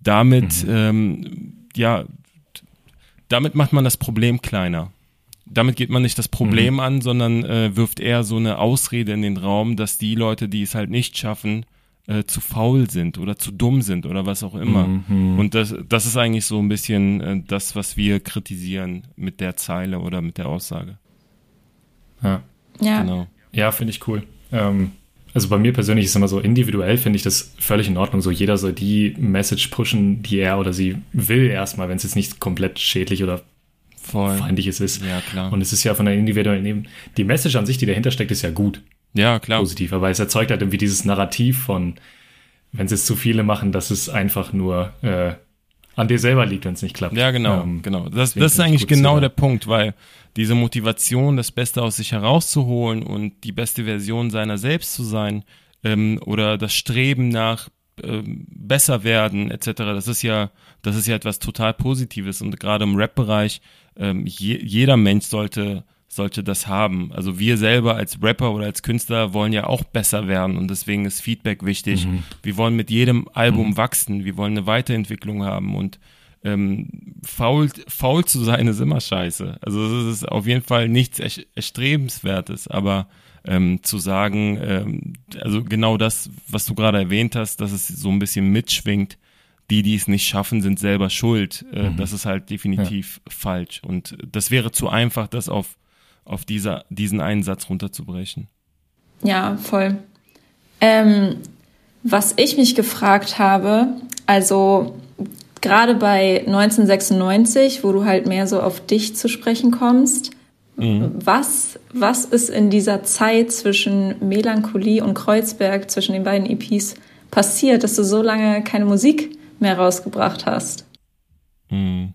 damit, mhm. ähm, ja, damit macht man das Problem kleiner. Damit geht man nicht das Problem mhm. an, sondern äh, wirft eher so eine Ausrede in den Raum, dass die Leute, die es halt nicht schaffen, äh, zu faul sind oder zu dumm sind oder was auch immer. Mhm. Und das, das ist eigentlich so ein bisschen äh, das, was wir kritisieren mit der Zeile oder mit der Aussage. Ja. Ja. Genau. Ja, finde ich cool. Ähm, also bei mir persönlich ist es immer so, individuell finde ich das völlig in Ordnung. So jeder soll die Message pushen, die er oder sie will erstmal, wenn es jetzt nicht komplett schädlich oder Voll. feindliches ist. Ja, klar. Und es ist ja von der individuellen Ebene. Die Message an sich, die dahinter steckt, ist ja gut. Ja, klar. Positiv, aber es erzeugt halt irgendwie dieses Narrativ von, wenn es jetzt zu viele machen, dass es einfach nur äh, an dir selber liegt, wenn es nicht klappt. Ja, genau, ähm, genau. Das, das ist eigentlich genau der Punkt, weil diese Motivation, das Beste aus sich herauszuholen und die beste Version seiner selbst zu sein ähm, oder das Streben nach ähm, besser werden etc. Das ist ja, das ist ja etwas total Positives und gerade im Rap-Bereich ähm, je, jeder Mensch sollte sollte das haben. Also wir selber als Rapper oder als Künstler wollen ja auch besser werden und deswegen ist Feedback wichtig. Mhm. Wir wollen mit jedem Album mhm. wachsen, wir wollen eine Weiterentwicklung haben und ähm, faul, faul zu sein ist immer scheiße. Also es ist auf jeden Fall nichts Erstrebenswertes, aber ähm, zu sagen, ähm, also genau das, was du gerade erwähnt hast, dass es so ein bisschen mitschwingt, die, die es nicht schaffen, sind selber schuld. Äh, mhm. Das ist halt definitiv ja. falsch. Und das wäre zu einfach, das auf, auf dieser, diesen einen Satz runterzubrechen. Ja, voll. Ähm, was ich mich gefragt habe, also gerade bei 1996, wo du halt mehr so auf dich zu sprechen kommst, mhm. was, was ist in dieser Zeit zwischen Melancholie und Kreuzberg, zwischen den beiden EPs, passiert, dass du so lange keine Musik mehr rausgebracht hast? Mhm.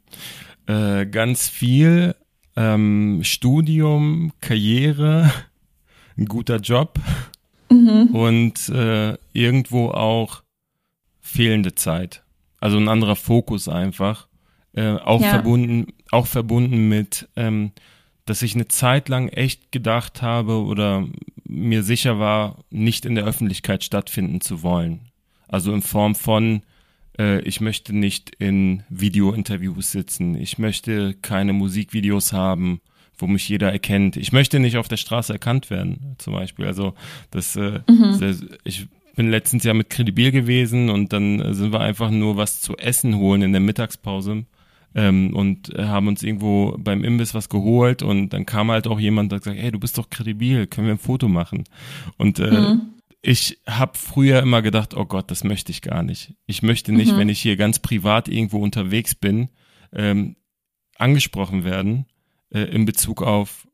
Äh, ganz viel ähm, Studium, Karriere, ein guter Job mhm. und äh, irgendwo auch fehlende Zeit. Also ein anderer Fokus einfach. Äh, auch ja. verbunden, auch verbunden mit, ähm, dass ich eine Zeit lang echt gedacht habe oder mir sicher war, nicht in der Öffentlichkeit stattfinden zu wollen. Also in Form von, äh, ich möchte nicht in Video-Interviews sitzen, ich möchte keine Musikvideos haben, wo mich jeder erkennt. Ich möchte nicht auf der Straße erkannt werden, zum Beispiel. Also das, äh, mhm. das ich bin letztens ja mit Credibil gewesen und dann sind wir einfach nur was zu essen holen in der Mittagspause ähm, und haben uns irgendwo beim Imbiss was geholt und dann kam halt auch jemand, der gesagt, hey, du bist doch Credibil, können wir ein Foto machen? Und äh, mhm ich habe früher immer gedacht, oh Gott, das möchte ich gar nicht. Ich möchte nicht, mhm. wenn ich hier ganz privat irgendwo unterwegs bin, ähm, angesprochen werden äh, in Bezug auf,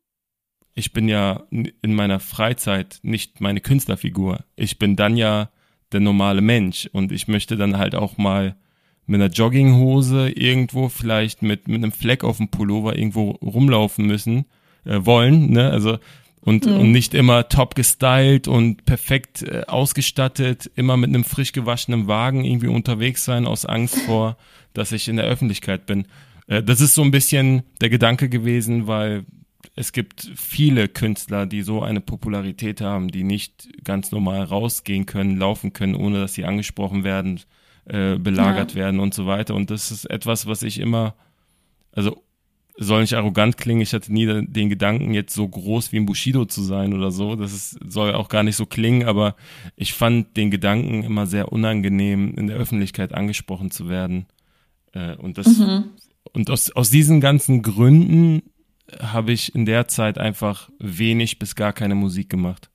ich bin ja in meiner Freizeit nicht meine Künstlerfigur. Ich bin dann ja der normale Mensch und ich möchte dann halt auch mal mit einer Jogginghose irgendwo vielleicht mit, mit einem Fleck auf dem Pullover irgendwo rumlaufen müssen, äh, wollen, ne? Also und, mhm. und nicht immer top gestylt und perfekt äh, ausgestattet, immer mit einem frisch gewaschenen Wagen irgendwie unterwegs sein, aus Angst vor, dass ich in der Öffentlichkeit bin. Äh, das ist so ein bisschen der Gedanke gewesen, weil es gibt viele Künstler, die so eine Popularität haben, die nicht ganz normal rausgehen können, laufen können, ohne dass sie angesprochen werden, äh, belagert ja. werden und so weiter. Und das ist etwas, was ich immer, also soll nicht arrogant klingen, ich hatte nie den Gedanken, jetzt so groß wie ein Bushido zu sein oder so. Das ist, soll auch gar nicht so klingen, aber ich fand den Gedanken immer sehr unangenehm, in der Öffentlichkeit angesprochen zu werden. Äh, und das, mhm. und aus, aus diesen ganzen Gründen habe ich in der Zeit einfach wenig bis gar keine Musik gemacht.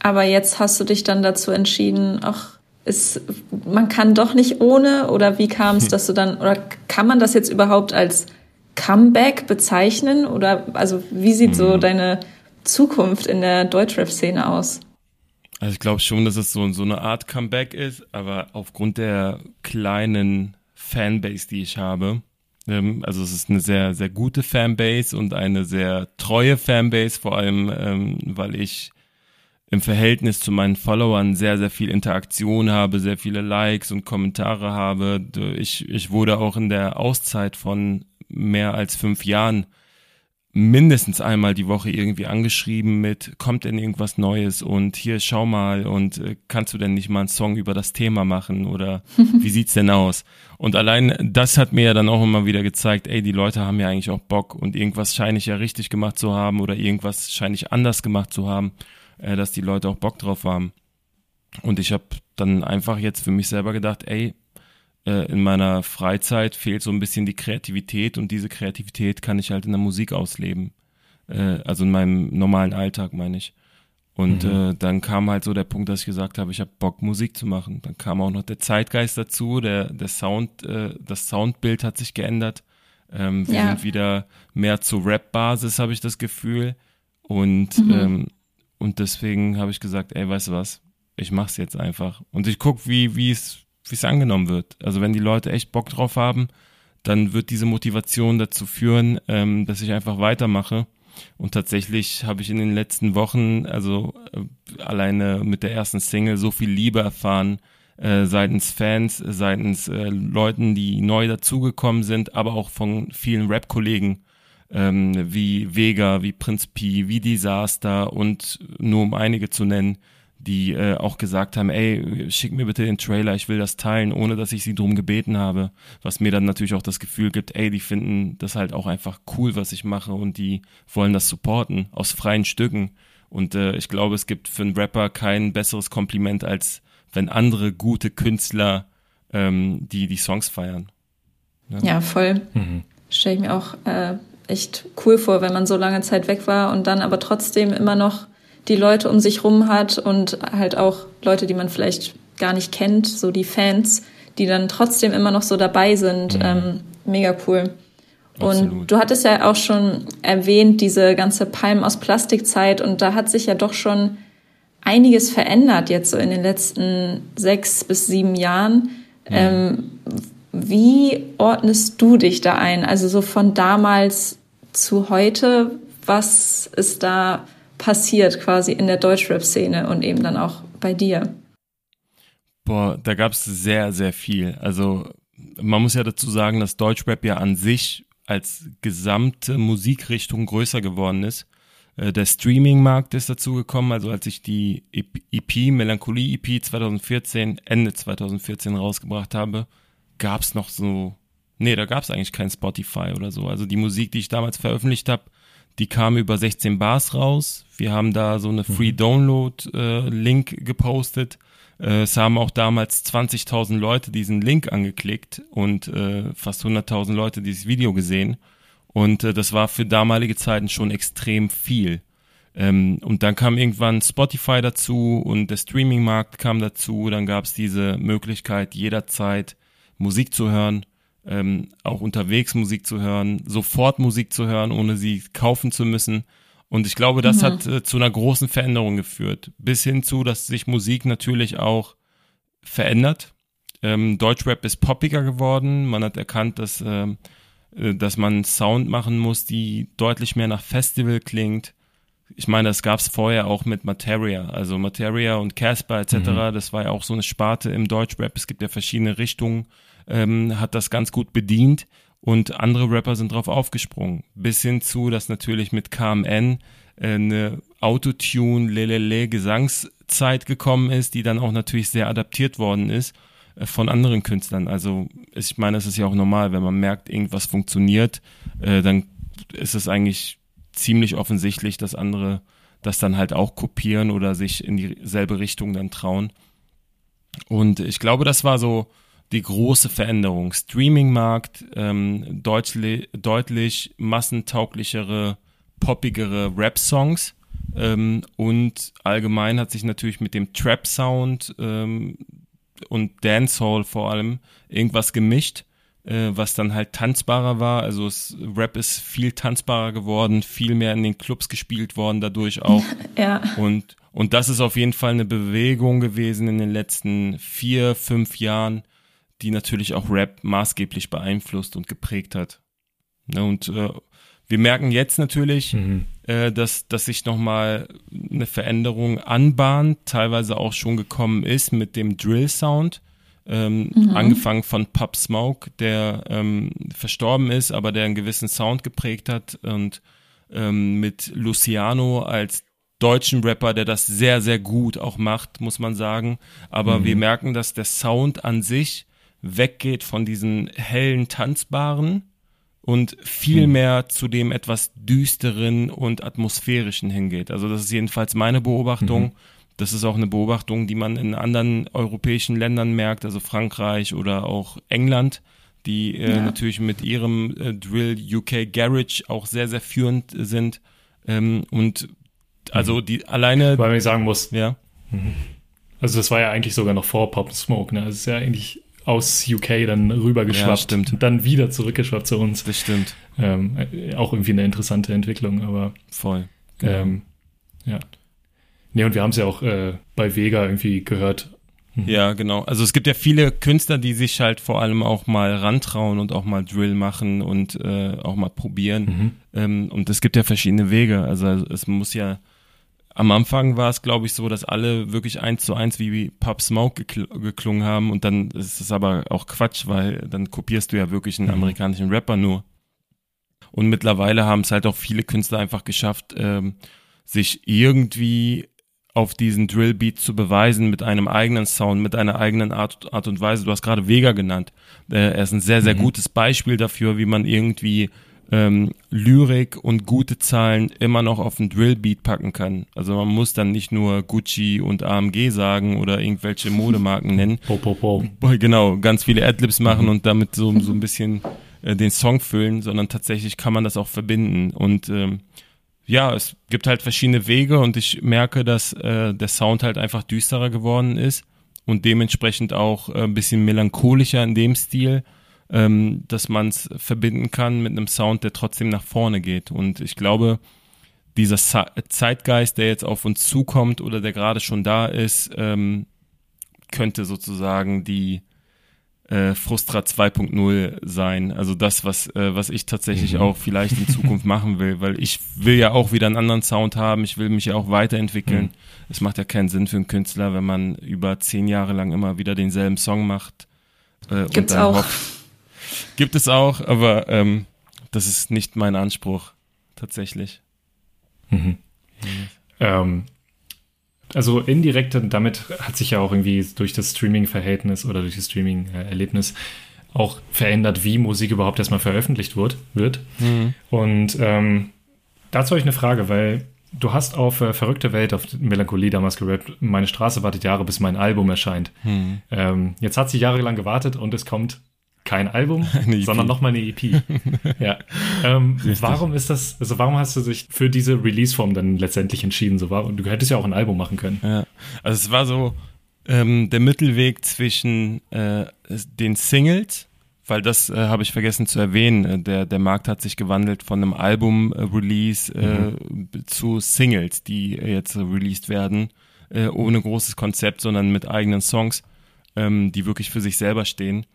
Aber jetzt hast du dich dann dazu entschieden, ach, ist, man kann doch nicht ohne, oder wie kam es, hm. dass du dann, oder kann man das jetzt überhaupt als Comeback bezeichnen? Oder also wie sieht so mhm. deine Zukunft in der Deutschrap-Szene aus? Also ich glaube schon, dass es so, so eine Art Comeback ist, aber aufgrund der kleinen Fanbase, die ich habe, ähm, also es ist eine sehr, sehr gute Fanbase und eine sehr treue Fanbase, vor allem, ähm, weil ich im Verhältnis zu meinen Followern sehr, sehr viel Interaktion habe, sehr viele Likes und Kommentare habe. Ich, ich wurde auch in der Auszeit von mehr als fünf Jahren mindestens einmal die Woche irgendwie angeschrieben mit, kommt denn irgendwas Neues und hier schau mal und äh, kannst du denn nicht mal einen Song über das Thema machen oder wie sieht's denn aus? Und allein das hat mir ja dann auch immer wieder gezeigt, ey, die Leute haben ja eigentlich auch Bock und irgendwas scheine ich ja richtig gemacht zu haben oder irgendwas scheine ich anders gemacht zu haben, äh, dass die Leute auch Bock drauf haben. Und ich habe dann einfach jetzt für mich selber gedacht, ey, äh, in meiner Freizeit fehlt so ein bisschen die Kreativität und diese Kreativität kann ich halt in der Musik ausleben. Äh, also in meinem normalen Alltag, meine ich. Und mhm. äh, dann kam halt so der Punkt, dass ich gesagt habe, ich habe Bock, Musik zu machen. Dann kam auch noch der Zeitgeist dazu, der, der Sound, äh, das Soundbild hat sich geändert. Ähm, wir ja. sind wieder mehr zur Rap-Basis, habe ich das Gefühl. Und, mhm. ähm, und deswegen habe ich gesagt, ey, weißt du was, ich mach's jetzt einfach. Und ich guck, wie, wie es wie es angenommen wird. Also wenn die Leute echt Bock drauf haben, dann wird diese Motivation dazu führen, ähm, dass ich einfach weitermache. Und tatsächlich habe ich in den letzten Wochen, also äh, alleine mit der ersten Single, so viel Liebe erfahren äh, seitens Fans, seitens äh, Leuten, die neu dazugekommen sind, aber auch von vielen Rap-Kollegen ähm, wie Vega, wie Prinz P, wie Disaster und nur um einige zu nennen, die äh, auch gesagt haben, ey, schick mir bitte den Trailer, ich will das teilen, ohne dass ich sie drum gebeten habe. Was mir dann natürlich auch das Gefühl gibt, ey, die finden das halt auch einfach cool, was ich mache und die wollen das supporten aus freien Stücken. Und äh, ich glaube, es gibt für einen Rapper kein besseres Kompliment, als wenn andere gute Künstler ähm, die die Songs feiern. Ja, ja voll. Mhm. Stelle ich mir auch äh, echt cool vor, wenn man so lange Zeit weg war und dann aber trotzdem immer noch die Leute um sich rum hat und halt auch Leute, die man vielleicht gar nicht kennt, so die Fans, die dann trotzdem immer noch so dabei sind. Mhm. Ähm, mega cool. Absolut. Und du hattest ja auch schon erwähnt, diese ganze Palmen aus Plastikzeit und da hat sich ja doch schon einiges verändert jetzt so in den letzten sechs bis sieben Jahren. Mhm. Ähm, wie ordnest du dich da ein? Also so von damals zu heute, was ist da passiert quasi in der Deutschrap-Szene und eben dann auch bei dir? Boah, da gab es sehr, sehr viel. Also man muss ja dazu sagen, dass Deutschrap ja an sich als gesamte Musikrichtung größer geworden ist. Äh, der Streaming-Markt ist dazu gekommen, also als ich die EP, Melancholie EP 2014, Ende 2014 rausgebracht habe, gab es noch so, nee, da gab es eigentlich kein Spotify oder so. Also die Musik, die ich damals veröffentlicht habe, die kam über 16 Bars raus. Wir haben da so eine Free mhm. Download äh, Link gepostet. Äh, es haben auch damals 20.000 Leute diesen Link angeklickt und äh, fast 100.000 Leute dieses Video gesehen. Und äh, das war für damalige Zeiten schon extrem viel. Ähm, und dann kam irgendwann Spotify dazu und der Streaming-Markt kam dazu. Dann gab es diese Möglichkeit, jederzeit Musik zu hören ähm, auch unterwegs Musik zu hören, sofort Musik zu hören, ohne sie kaufen zu müssen. Und ich glaube, das mhm. hat äh, zu einer großen Veränderung geführt. Bis hin zu, dass sich Musik natürlich auch verändert. Ähm, Deutschrap ist poppiger geworden. Man hat erkannt, dass, ähm, äh, dass man Sound machen muss, die deutlich mehr nach Festival klingt. Ich meine, das gab es vorher auch mit Materia. Also Materia und Casper etc., mhm. das war ja auch so eine Sparte im Deutschrap. Es gibt ja verschiedene Richtungen ähm, hat das ganz gut bedient und andere Rapper sind drauf aufgesprungen. Bis hin zu, dass natürlich mit KMN äh, eine Autotune, Lelele Gesangszeit gekommen ist, die dann auch natürlich sehr adaptiert worden ist äh, von anderen Künstlern. Also ich meine, es ist ja auch normal, wenn man merkt, irgendwas funktioniert, äh, dann ist es eigentlich ziemlich offensichtlich, dass andere das dann halt auch kopieren oder sich in dieselbe Richtung dann trauen. Und ich glaube, das war so die große Veränderung. Streaming-Markt, ähm, deutlich, deutlich massentauglichere, poppigere Rap-Songs. Ähm, und allgemein hat sich natürlich mit dem Trap-Sound ähm, und Dancehall vor allem irgendwas gemischt, äh, was dann halt tanzbarer war. Also es, Rap ist viel tanzbarer geworden, viel mehr in den Clubs gespielt worden dadurch auch. ja. Und, und das ist auf jeden Fall eine Bewegung gewesen in den letzten vier, fünf Jahren, die natürlich auch Rap maßgeblich beeinflusst und geprägt hat. Ne, und äh, wir merken jetzt natürlich, mhm. äh, dass, dass sich nochmal eine Veränderung anbahnt, teilweise auch schon gekommen ist mit dem Drill-Sound. Ähm, mhm. Angefangen von Pop Smoke, der ähm, verstorben ist, aber der einen gewissen Sound geprägt hat und ähm, mit Luciano als deutschen Rapper, der das sehr, sehr gut auch macht, muss man sagen. Aber mhm. wir merken, dass der Sound an sich weggeht von diesen hellen, tanzbaren und viel hm. mehr zu dem etwas düsteren und atmosphärischen hingeht. Also das ist jedenfalls meine Beobachtung. Mhm. Das ist auch eine Beobachtung, die man in anderen europäischen Ländern merkt, also Frankreich oder auch England, die äh, ja. natürlich mit ihrem äh, Drill UK Garage auch sehr, sehr führend sind. Ähm, und also mhm. die alleine. Weil ich sagen muss, ja. Mhm. Also das war ja eigentlich sogar noch vor Pop Smoke, ne? Das ist ja eigentlich aus UK dann rübergeschwappt ja, und dann wieder zurückgeschwappt zu uns. Das stimmt. Ähm, äh, auch irgendwie eine interessante Entwicklung, aber voll. Genau. Ähm, ja. Nee, und wir haben es ja auch äh, bei Vega irgendwie gehört. Mhm. Ja, genau. Also es gibt ja viele Künstler, die sich halt vor allem auch mal rantrauen und auch mal Drill machen und äh, auch mal probieren. Mhm. Ähm, und es gibt ja verschiedene Wege. Also es muss ja am Anfang war es, glaube ich, so, dass alle wirklich eins zu eins wie Pub Smoke gekl geklungen haben und dann ist es aber auch Quatsch, weil dann kopierst du ja wirklich einen mhm. amerikanischen Rapper nur. Und mittlerweile haben es halt auch viele Künstler einfach geschafft, ähm, sich irgendwie auf diesen Drillbeat zu beweisen mit einem eigenen Sound, mit einer eigenen Art, Art und Weise. Du hast gerade Vega genannt. Äh, er ist ein sehr, sehr mhm. gutes Beispiel dafür, wie man irgendwie ähm, Lyrik und gute Zahlen immer noch auf den Drillbeat packen kann. Also man muss dann nicht nur Gucci und AMG sagen oder irgendwelche Modemarken nennen. Po, po, po. Genau, ganz viele Adlibs machen und damit so, so ein bisschen äh, den Song füllen, sondern tatsächlich kann man das auch verbinden. Und ähm, ja, es gibt halt verschiedene Wege und ich merke, dass äh, der Sound halt einfach düsterer geworden ist und dementsprechend auch äh, ein bisschen melancholischer in dem Stil ähm, dass man es verbinden kann mit einem Sound, der trotzdem nach vorne geht. Und ich glaube, dieser Zeitgeist, der jetzt auf uns zukommt oder der gerade schon da ist, ähm, könnte sozusagen die äh, Frustra 2.0 sein. Also das, was, äh, was ich tatsächlich mhm. auch vielleicht in Zukunft machen will, weil ich will ja auch wieder einen anderen Sound haben, ich will mich ja auch weiterentwickeln. Mhm. Es macht ja keinen Sinn für einen Künstler, wenn man über zehn Jahre lang immer wieder denselben Song macht. Äh, Gibt's auch. Hofft, Gibt es auch, aber ähm, das ist nicht mein Anspruch, tatsächlich. Mhm. Ähm, also indirekt, damit hat sich ja auch irgendwie durch das Streaming-Verhältnis oder durch das Streaming-Erlebnis auch verändert, wie Musik überhaupt erstmal veröffentlicht wird. wird. Mhm. Und ähm, dazu habe ich eine Frage, weil du hast auf äh, Verrückte Welt, auf Melancholie damals gerappt, meine Straße wartet Jahre, bis mein Album erscheint. Mhm. Ähm, jetzt hat sie jahrelang gewartet und es kommt kein Album, e sondern nochmal eine EP. ja. Ähm, warum ist das, also warum hast du dich für diese Release-Form dann letztendlich entschieden? So war, du hättest ja auch ein Album machen können. Ja. Also es war so ähm, der Mittelweg zwischen äh, den Singles, weil das äh, habe ich vergessen zu erwähnen. Äh, der, der Markt hat sich gewandelt von einem Album-Release äh, mhm. zu Singles, die jetzt released werden, äh, ohne großes Konzept, sondern mit eigenen Songs, ähm, die wirklich für sich selber stehen.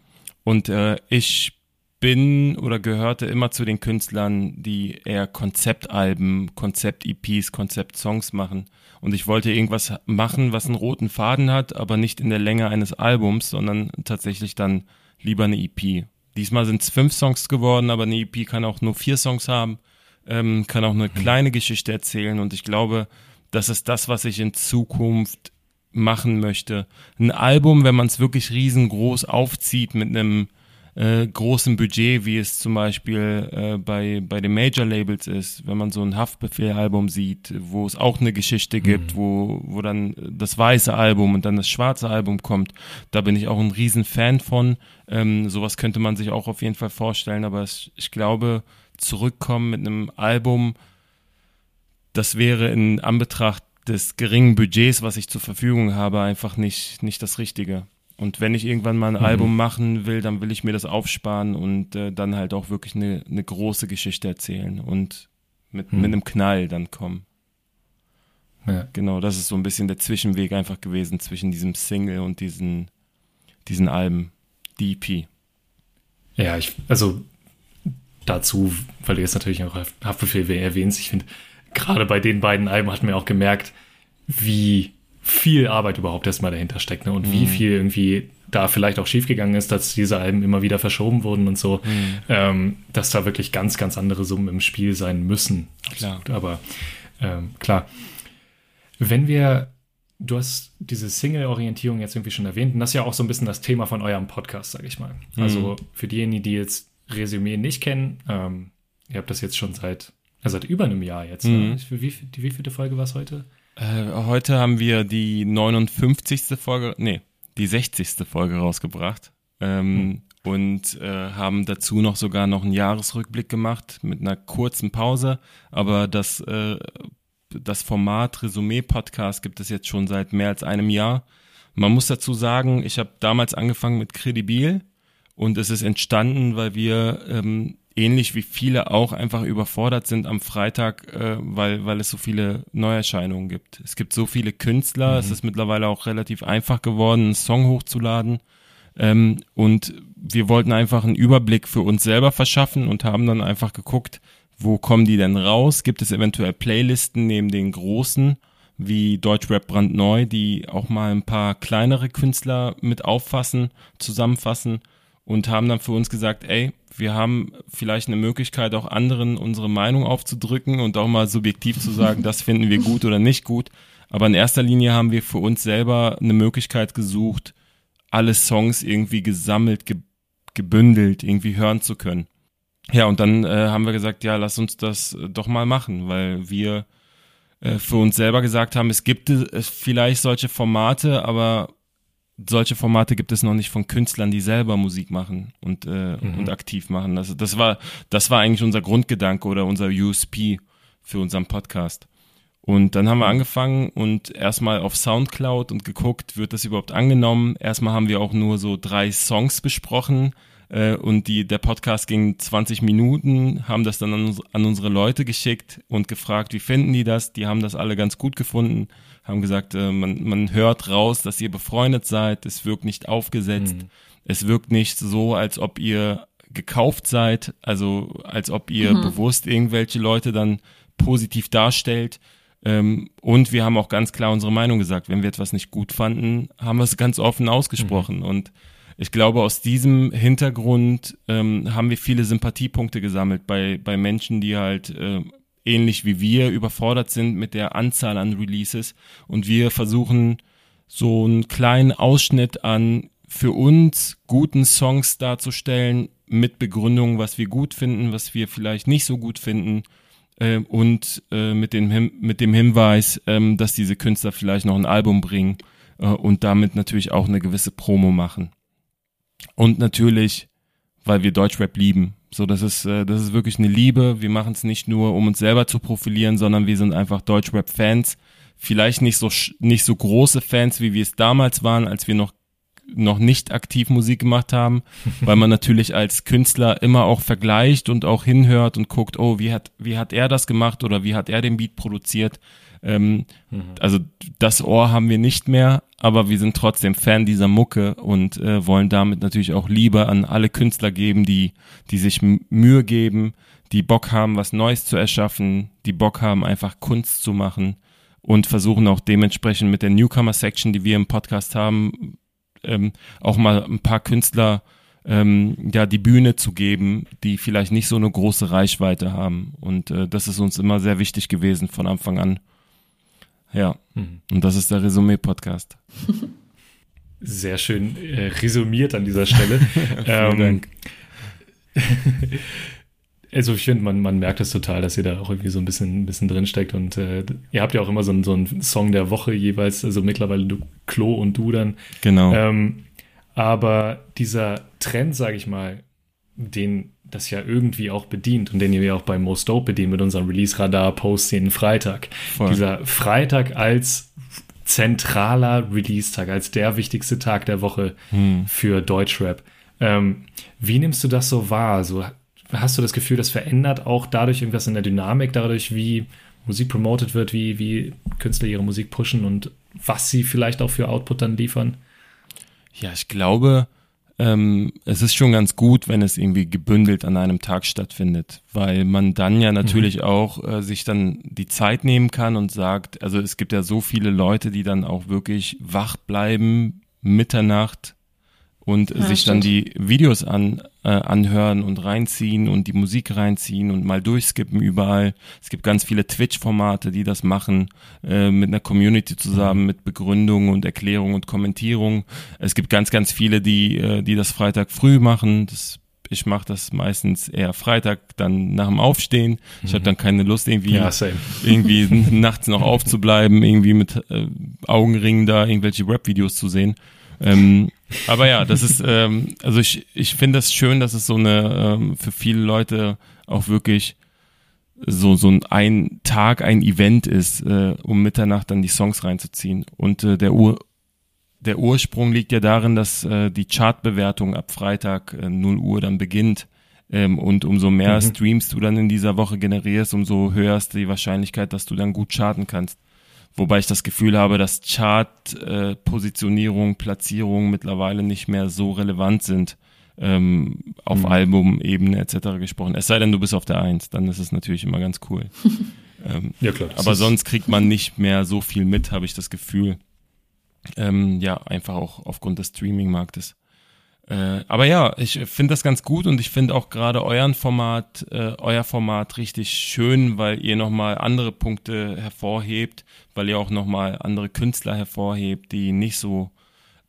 Und äh, ich bin oder gehörte immer zu den Künstlern, die eher Konzeptalben, Konzept-EPs, Konzept-Songs machen. Und ich wollte irgendwas machen, was einen roten Faden hat, aber nicht in der Länge eines Albums, sondern tatsächlich dann lieber eine EP. Diesmal sind es fünf Songs geworden, aber eine EP kann auch nur vier Songs haben, ähm, kann auch eine mhm. kleine Geschichte erzählen. Und ich glaube, das ist das, was ich in Zukunft machen möchte. Ein Album, wenn man es wirklich riesengroß aufzieht mit einem äh, großen Budget, wie es zum Beispiel äh, bei, bei den Major-Labels ist, wenn man so ein Haftbefehl-Album sieht, wo es auch eine Geschichte gibt, mhm. wo, wo dann das weiße Album und dann das schwarze Album kommt, da bin ich auch ein riesen Fan von. Ähm, sowas könnte man sich auch auf jeden Fall vorstellen, aber es, ich glaube, zurückkommen mit einem Album, das wäre in Anbetracht des geringen Budgets, was ich zur Verfügung habe, einfach nicht, nicht das Richtige. Und wenn ich irgendwann mal ein mhm. Album machen will, dann will ich mir das aufsparen und äh, dann halt auch wirklich eine, eine große Geschichte erzählen und mit, mhm. mit einem Knall dann kommen. Ja. Genau, das ist so ein bisschen der Zwischenweg einfach gewesen zwischen diesem Single und diesen, diesen Alben, DP. Ja, ich, also dazu, weil du jetzt natürlich auch Haftbefehl erwähnst, ich finde, gerade bei den beiden Alben hat man auch gemerkt, wie viel Arbeit überhaupt erstmal dahinter steckt ne? und mhm. wie viel irgendwie da vielleicht auch schiefgegangen ist, dass diese Alben immer wieder verschoben wurden und so, mhm. ähm, dass da wirklich ganz, ganz andere Summen im Spiel sein müssen. Klar. Aber ähm, klar. Wenn wir, du hast diese Single-Orientierung jetzt irgendwie schon erwähnt und das ist ja auch so ein bisschen das Thema von eurem Podcast, sag ich mal. Mhm. Also für diejenigen, die jetzt Resümee nicht kennen, ähm, ihr habt das jetzt schon seit seit über einem Jahr jetzt. Ne? Mhm. Ne? Wie, wie, die wievielte Folge war es heute? Äh, heute haben wir die 59. Folge, nee, die 60. Folge rausgebracht. Ähm, mhm. Und äh, haben dazu noch sogar noch einen Jahresrückblick gemacht mit einer kurzen Pause. Aber das, äh, das Format Resümee-Podcast gibt es jetzt schon seit mehr als einem Jahr. Man muss dazu sagen, ich habe damals angefangen mit Credibil und es ist entstanden, weil wir ähm, ähnlich wie viele auch einfach überfordert sind am Freitag, äh, weil, weil es so viele Neuerscheinungen gibt. Es gibt so viele Künstler, mhm. es ist mittlerweile auch relativ einfach geworden, einen Song hochzuladen. Ähm, und wir wollten einfach einen Überblick für uns selber verschaffen und haben dann einfach geguckt, wo kommen die denn raus? Gibt es eventuell Playlisten neben den großen, wie Deutschrap brandneu, die auch mal ein paar kleinere Künstler mit auffassen, zusammenfassen und haben dann für uns gesagt, ey, wir haben vielleicht eine Möglichkeit, auch anderen unsere Meinung aufzudrücken und auch mal subjektiv zu sagen, das finden wir gut oder nicht gut. Aber in erster Linie haben wir für uns selber eine Möglichkeit gesucht, alle Songs irgendwie gesammelt, ge gebündelt, irgendwie hören zu können. Ja, und dann äh, haben wir gesagt, ja, lass uns das äh, doch mal machen, weil wir äh, für uns selber gesagt haben, es gibt äh, vielleicht solche Formate, aber solche Formate gibt es noch nicht von Künstlern, die selber Musik machen und, äh, mhm. und aktiv machen. Also das war, das war eigentlich unser Grundgedanke oder unser USP für unseren Podcast. Und dann haben wir angefangen und erstmal auf Soundcloud und geguckt, wird das überhaupt angenommen. Erstmal haben wir auch nur so drei Songs besprochen äh, und die, der Podcast ging 20 Minuten, haben das dann an, an unsere Leute geschickt und gefragt, wie finden die das? Die haben das alle ganz gut gefunden, haben gesagt, äh, man, man hört raus, dass ihr befreundet seid, es wirkt nicht aufgesetzt, mhm. es wirkt nicht so, als ob ihr gekauft seid, also als ob ihr mhm. bewusst irgendwelche Leute dann positiv darstellt. Ähm, und wir haben auch ganz klar unsere Meinung gesagt. Wenn wir etwas nicht gut fanden, haben wir es ganz offen ausgesprochen. Mhm. Und ich glaube, aus diesem Hintergrund ähm, haben wir viele Sympathiepunkte gesammelt bei, bei Menschen, die halt äh, ähnlich wie wir überfordert sind mit der Anzahl an Releases. Und wir versuchen so einen kleinen Ausschnitt an für uns guten Songs darzustellen mit Begründung, was wir gut finden, was wir vielleicht nicht so gut finden äh, und äh, mit, dem, mit dem Hinweis, äh, dass diese Künstler vielleicht noch ein Album bringen äh, und damit natürlich auch eine gewisse Promo machen. Und natürlich, weil wir Deutschrap lieben. So, das ist, äh, das ist wirklich eine Liebe. Wir machen es nicht nur, um uns selber zu profilieren, sondern wir sind einfach Deutschrap-Fans. Vielleicht nicht so, nicht so große Fans, wie wir es damals waren, als wir noch noch nicht aktiv Musik gemacht haben, weil man natürlich als Künstler immer auch vergleicht und auch hinhört und guckt, oh, wie hat, wie hat er das gemacht oder wie hat er den Beat produziert. Ähm, mhm. Also das Ohr haben wir nicht mehr, aber wir sind trotzdem Fan dieser Mucke und äh, wollen damit natürlich auch Liebe an alle Künstler geben, die, die sich Mühe geben, die Bock haben, was Neues zu erschaffen, die Bock haben, einfach Kunst zu machen und versuchen auch dementsprechend mit der Newcomer-Section, die wir im Podcast haben, ähm, auch mal ein paar Künstler ähm, ja die Bühne zu geben, die vielleicht nicht so eine große Reichweite haben. Und äh, das ist uns immer sehr wichtig gewesen von Anfang an. Ja, mhm. und das ist der Resümee-Podcast. Sehr schön äh, resümiert an dieser Stelle. Vielen ähm, Dank. also ich finde, man, man merkt es total, dass ihr da auch irgendwie so ein bisschen, ein bisschen drinsteckt und äh, ihr habt ja auch immer so, einen, so einen Song der Woche jeweils, also mittlerweile du, Klo und du dann. Genau. Ähm, aber dieser Trend, sage ich mal, den das ja irgendwie auch bedient und den ihr ja auch bei Most Dope bedient mit unserem Release-Radar-Post jeden Freitag. Voll. Dieser Freitag als zentraler Release-Tag, als der wichtigste Tag der Woche hm. für Deutschrap. Ähm, wie nimmst du das so wahr? So, hast du das Gefühl, das verändert auch dadurch irgendwas in der Dynamik, dadurch, wie Musik promoted wird, wie, wie Künstler ihre Musik pushen und was sie vielleicht auch für Output dann liefern? Ja, ich glaube, ähm, es ist schon ganz gut, wenn es irgendwie gebündelt an einem Tag stattfindet, weil man dann ja natürlich mhm. auch äh, sich dann die Zeit nehmen kann und sagt, also es gibt ja so viele Leute, die dann auch wirklich wach bleiben, Mitternacht und ja, sich stimmt. dann die Videos an, äh, anhören und reinziehen und die Musik reinziehen und mal durchskippen überall. Es gibt ganz viele Twitch-Formate, die das machen, äh, mit einer Community zusammen, mit Begründung und Erklärung und Kommentierung. Es gibt ganz, ganz viele, die, äh, die das Freitag früh machen. Das ich mache das meistens eher Freitag, dann nach dem Aufstehen. Ich habe mhm. dann keine Lust, irgendwie, ja, irgendwie nachts noch aufzubleiben, irgendwie mit äh, Augenringen da irgendwelche Rap-Videos zu sehen. Ähm, aber ja, das ist, ähm, also ich, ich finde das schön, dass es so eine, ähm, für viele Leute auch wirklich so, so ein, ein Tag, ein Event ist, äh, um Mitternacht dann die Songs reinzuziehen. Und äh, der, Ur, der Ursprung liegt ja darin, dass äh, die Chartbewertung ab Freitag äh, 0 Uhr dann beginnt. Ähm, und umso mehr mhm. Streams du dann in dieser Woche generierst, umso höher ist die Wahrscheinlichkeit, dass du dann gut charten kannst. Wobei ich das Gefühl habe, dass Chart-Positionierung, äh, Platzierung mittlerweile nicht mehr so relevant sind, ähm, auf mhm. Albumebene etc. gesprochen. Es sei denn, du bist auf der Eins, dann ist es natürlich immer ganz cool. ähm, ja, klar. Aber sonst kriegt man nicht mehr so viel mit, habe ich das Gefühl. Ähm, ja, einfach auch aufgrund des Streaming-Marktes. Äh, aber ja, ich finde das ganz gut und ich finde auch gerade euren Format, äh, euer Format richtig schön, weil ihr nochmal andere Punkte hervorhebt, weil ihr auch nochmal andere Künstler hervorhebt, die nicht so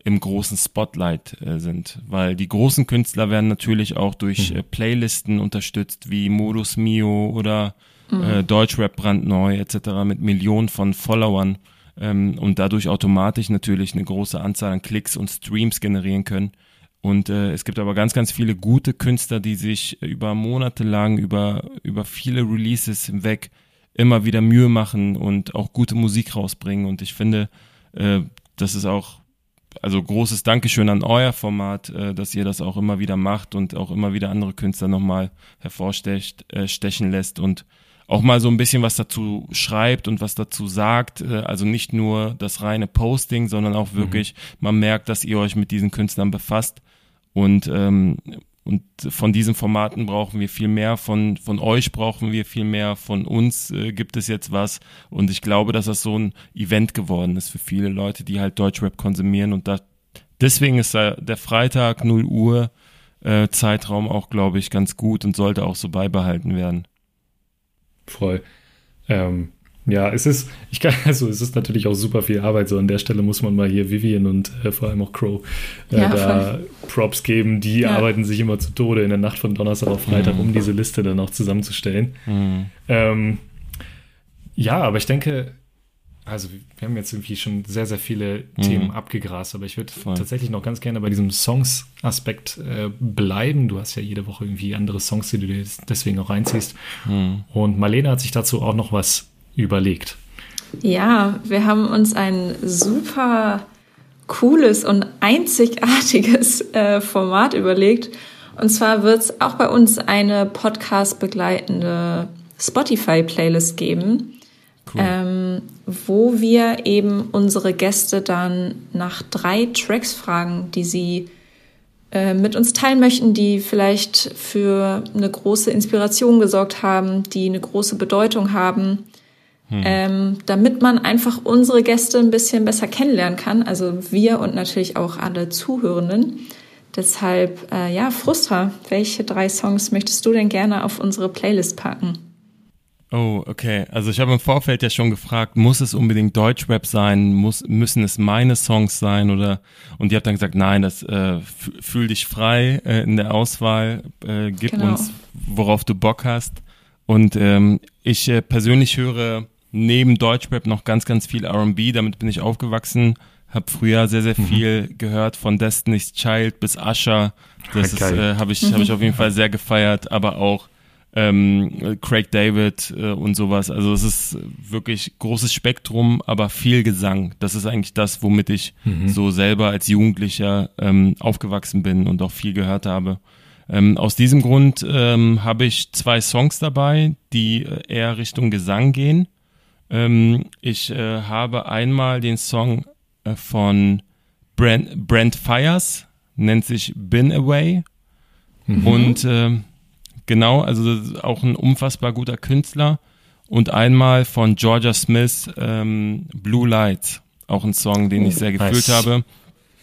im großen Spotlight äh, sind. Weil die großen Künstler werden natürlich auch durch mhm. äh, Playlisten unterstützt, wie Modus Mio oder mhm. äh, Deutschrap brandneu etc. mit Millionen von Followern ähm, und dadurch automatisch natürlich eine große Anzahl an Klicks und Streams generieren können. Und äh, es gibt aber ganz, ganz viele gute Künstler, die sich über Monate lang, über, über viele Releases hinweg immer wieder Mühe machen und auch gute Musik rausbringen. Und ich finde, äh, das ist auch, also großes Dankeschön an euer Format, äh, dass ihr das auch immer wieder macht und auch immer wieder andere Künstler nochmal hervorstechen äh, stechen lässt und auch mal so ein bisschen was dazu schreibt und was dazu sagt. Äh, also nicht nur das reine Posting, sondern auch mhm. wirklich, mhm. man merkt, dass ihr euch mit diesen Künstlern befasst. Und, ähm, und von diesen Formaten brauchen wir viel mehr, von, von euch brauchen wir viel mehr, von uns äh, gibt es jetzt was. Und ich glaube, dass das so ein Event geworden ist für viele Leute, die halt Deutschrap konsumieren. Und da, deswegen ist da der Freitag 0 Uhr äh, Zeitraum auch, glaube ich, ganz gut und sollte auch so beibehalten werden voll. Ähm, ja, es ist, ich kann, also es ist natürlich auch super viel Arbeit. So an der Stelle muss man mal hier Vivian und äh, vor allem auch Crow äh, ja, da Props geben. Die ja. arbeiten sich immer zu Tode in der Nacht von Donnerstag auf Freitag, mhm. um diese Liste dann auch zusammenzustellen. Mhm. Ähm, ja, aber ich denke, also wir haben jetzt irgendwie schon sehr, sehr viele mhm. Themen abgegrast, aber ich würde tatsächlich noch ganz gerne bei diesem Songs-Aspekt äh, bleiben. Du hast ja jede Woche irgendwie andere Songs, die du dir deswegen auch reinziehst. Mhm. Und Marlene hat sich dazu auch noch was überlegt. Ja, wir haben uns ein super cooles und einzigartiges äh, Format überlegt. Und zwar wird es auch bei uns eine podcast-begleitende Spotify-Playlist geben Cool. Ähm, wo wir eben unsere Gäste dann nach drei Tracks fragen, die sie äh, mit uns teilen möchten, die vielleicht für eine große Inspiration gesorgt haben, die eine große Bedeutung haben, hm. ähm, damit man einfach unsere Gäste ein bisschen besser kennenlernen kann. Also wir und natürlich auch alle Zuhörenden. Deshalb, äh, ja, Frustra, welche drei Songs möchtest du denn gerne auf unsere Playlist packen? Oh, okay. Also ich habe im Vorfeld ja schon gefragt, muss es unbedingt Deutschrap sein? Muss, müssen es meine Songs sein? Oder und ihr habt dann gesagt, nein, das äh, fühl dich frei äh, in der Auswahl, äh, gib genau. uns, worauf du Bock hast. Und ähm, ich äh, persönlich höre neben Deutschrap noch ganz, ganz viel R&B. Damit bin ich aufgewachsen. Hab früher sehr, sehr mhm. viel mhm. gehört von Destiny's Child bis Usher. Das okay. äh, habe ich, hab ich auf jeden Fall sehr gefeiert, aber auch ähm, Craig David äh, und sowas. Also es ist wirklich großes Spektrum, aber viel Gesang. Das ist eigentlich das, womit ich mhm. so selber als Jugendlicher ähm, aufgewachsen bin und auch viel gehört habe. Ähm, aus diesem Grund ähm, habe ich zwei Songs dabei, die äh, eher Richtung Gesang gehen. Ähm, ich äh, habe einmal den Song äh, von Brent, Brent Fires, nennt sich Been Away. Mhm. Und äh, Genau, also auch ein unfassbar guter Künstler. Und einmal von Georgia Smith, ähm, Blue Lights, auch ein Song, den ich sehr gefühlt habe.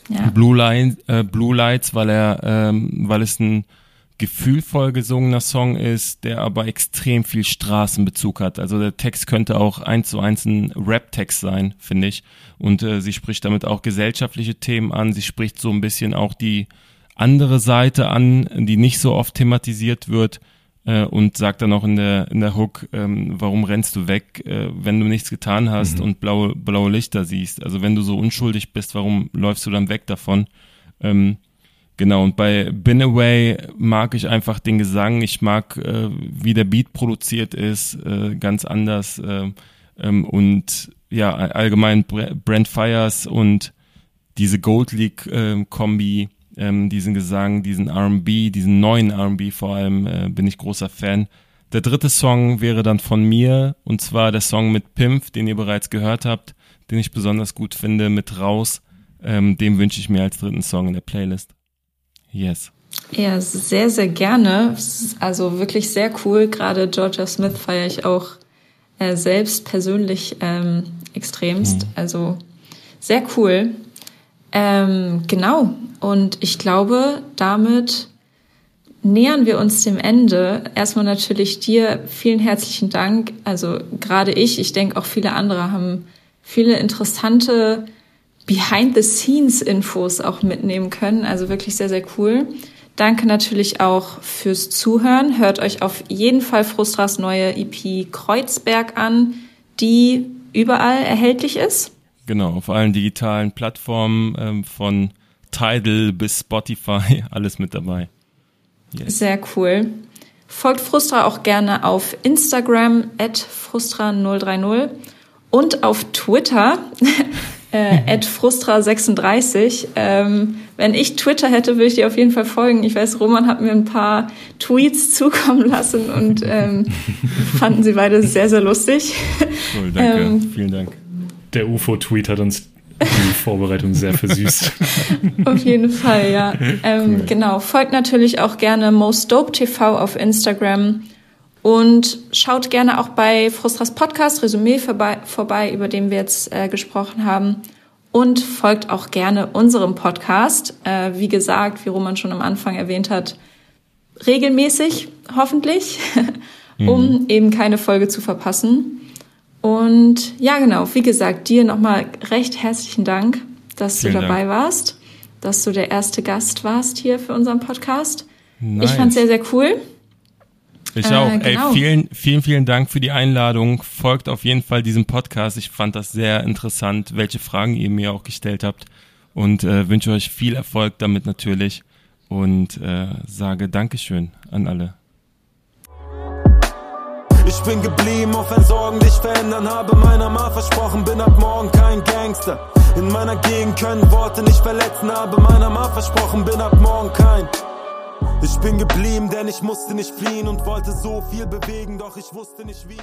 Ja. Blue, Line, äh, Blue Lights, weil er, ähm, weil es ein gefühlvoll gesungener Song ist, der aber extrem viel Straßenbezug hat. Also der Text könnte auch eins zu eins ein Rap-Text sein, finde ich. Und äh, sie spricht damit auch gesellschaftliche Themen an. Sie spricht so ein bisschen auch die andere Seite an, die nicht so oft thematisiert wird äh, und sagt dann auch in der, in der Hook, ähm, warum rennst du weg, äh, wenn du nichts getan hast mhm. und blaue, blaue Lichter siehst. Also wenn du so unschuldig bist, warum läufst du dann weg davon? Ähm, genau, und bei Been Away mag ich einfach den Gesang, ich mag, äh, wie der Beat produziert ist, äh, ganz anders äh, ähm, und ja, allgemein Brent Fires und diese Gold League äh, Kombi ähm, diesen Gesang, diesen RB, diesen neuen RB vor allem, äh, bin ich großer Fan. Der dritte Song wäre dann von mir, und zwar der Song mit Pimp, den ihr bereits gehört habt, den ich besonders gut finde, mit Raus. Ähm, dem wünsche ich mir als dritten Song in der Playlist. Yes. Ja, sehr, sehr gerne. Also wirklich sehr cool. Gerade Georgia Smith feiere ich auch äh, selbst persönlich ähm, extremst. Mhm. Also sehr cool. Ähm, genau. Und ich glaube, damit nähern wir uns dem Ende. Erstmal natürlich dir vielen herzlichen Dank. Also gerade ich, ich denke auch viele andere haben viele interessante Behind-the-Scenes-Infos auch mitnehmen können. Also wirklich sehr, sehr cool. Danke natürlich auch fürs Zuhören. Hört euch auf jeden Fall Frustras neue EP Kreuzberg an, die überall erhältlich ist. Genau, auf allen digitalen Plattformen ähm, von Tidal bis Spotify, alles mit dabei. Yes. Sehr cool. Folgt Frustra auch gerne auf Instagram at frustra030 und auf Twitter äh, frustra36. Ähm, wenn ich Twitter hätte, würde ich dir auf jeden Fall folgen. Ich weiß, Roman hat mir ein paar Tweets zukommen lassen und ähm, fanden sie beide sehr, sehr lustig. Cool, danke. Ähm, Vielen Dank. Der UFO-Tweet hat uns die Vorbereitung sehr versüßt. auf jeden Fall, ja. Ähm, cool. Genau. Folgt natürlich auch gerne Most Dope TV auf Instagram. Und schaut gerne auch bei Frustras Podcast Resümee vorbei, vorbei über den wir jetzt äh, gesprochen haben. Und folgt auch gerne unserem Podcast. Äh, wie gesagt, wie Roman schon am Anfang erwähnt hat, regelmäßig, hoffentlich, um mhm. eben keine Folge zu verpassen. Und ja, genau, wie gesagt, dir nochmal recht herzlichen Dank, dass Vielen du dabei Dank. warst, dass du der erste Gast warst hier für unseren Podcast. Nice. Ich fand sehr, sehr cool. Ich auch. Äh, genau. Ey, vielen, vielen, vielen Dank für die Einladung. Folgt auf jeden Fall diesem Podcast. Ich fand das sehr interessant, welche Fragen ihr mir auch gestellt habt. Und äh, wünsche euch viel Erfolg damit natürlich. Und äh, sage Dankeschön an alle. Ich bin geblieben, auch wenn Sorgen dich verändern. Habe meiner Ma versprochen, bin ab morgen kein Gangster. In meiner Gegend können Worte nicht verletzen. Habe meiner Ma versprochen, bin ab morgen kein ich bin geblieben, denn ich musste nicht fliehen und wollte so viel bewegen, doch ich wusste nicht wie.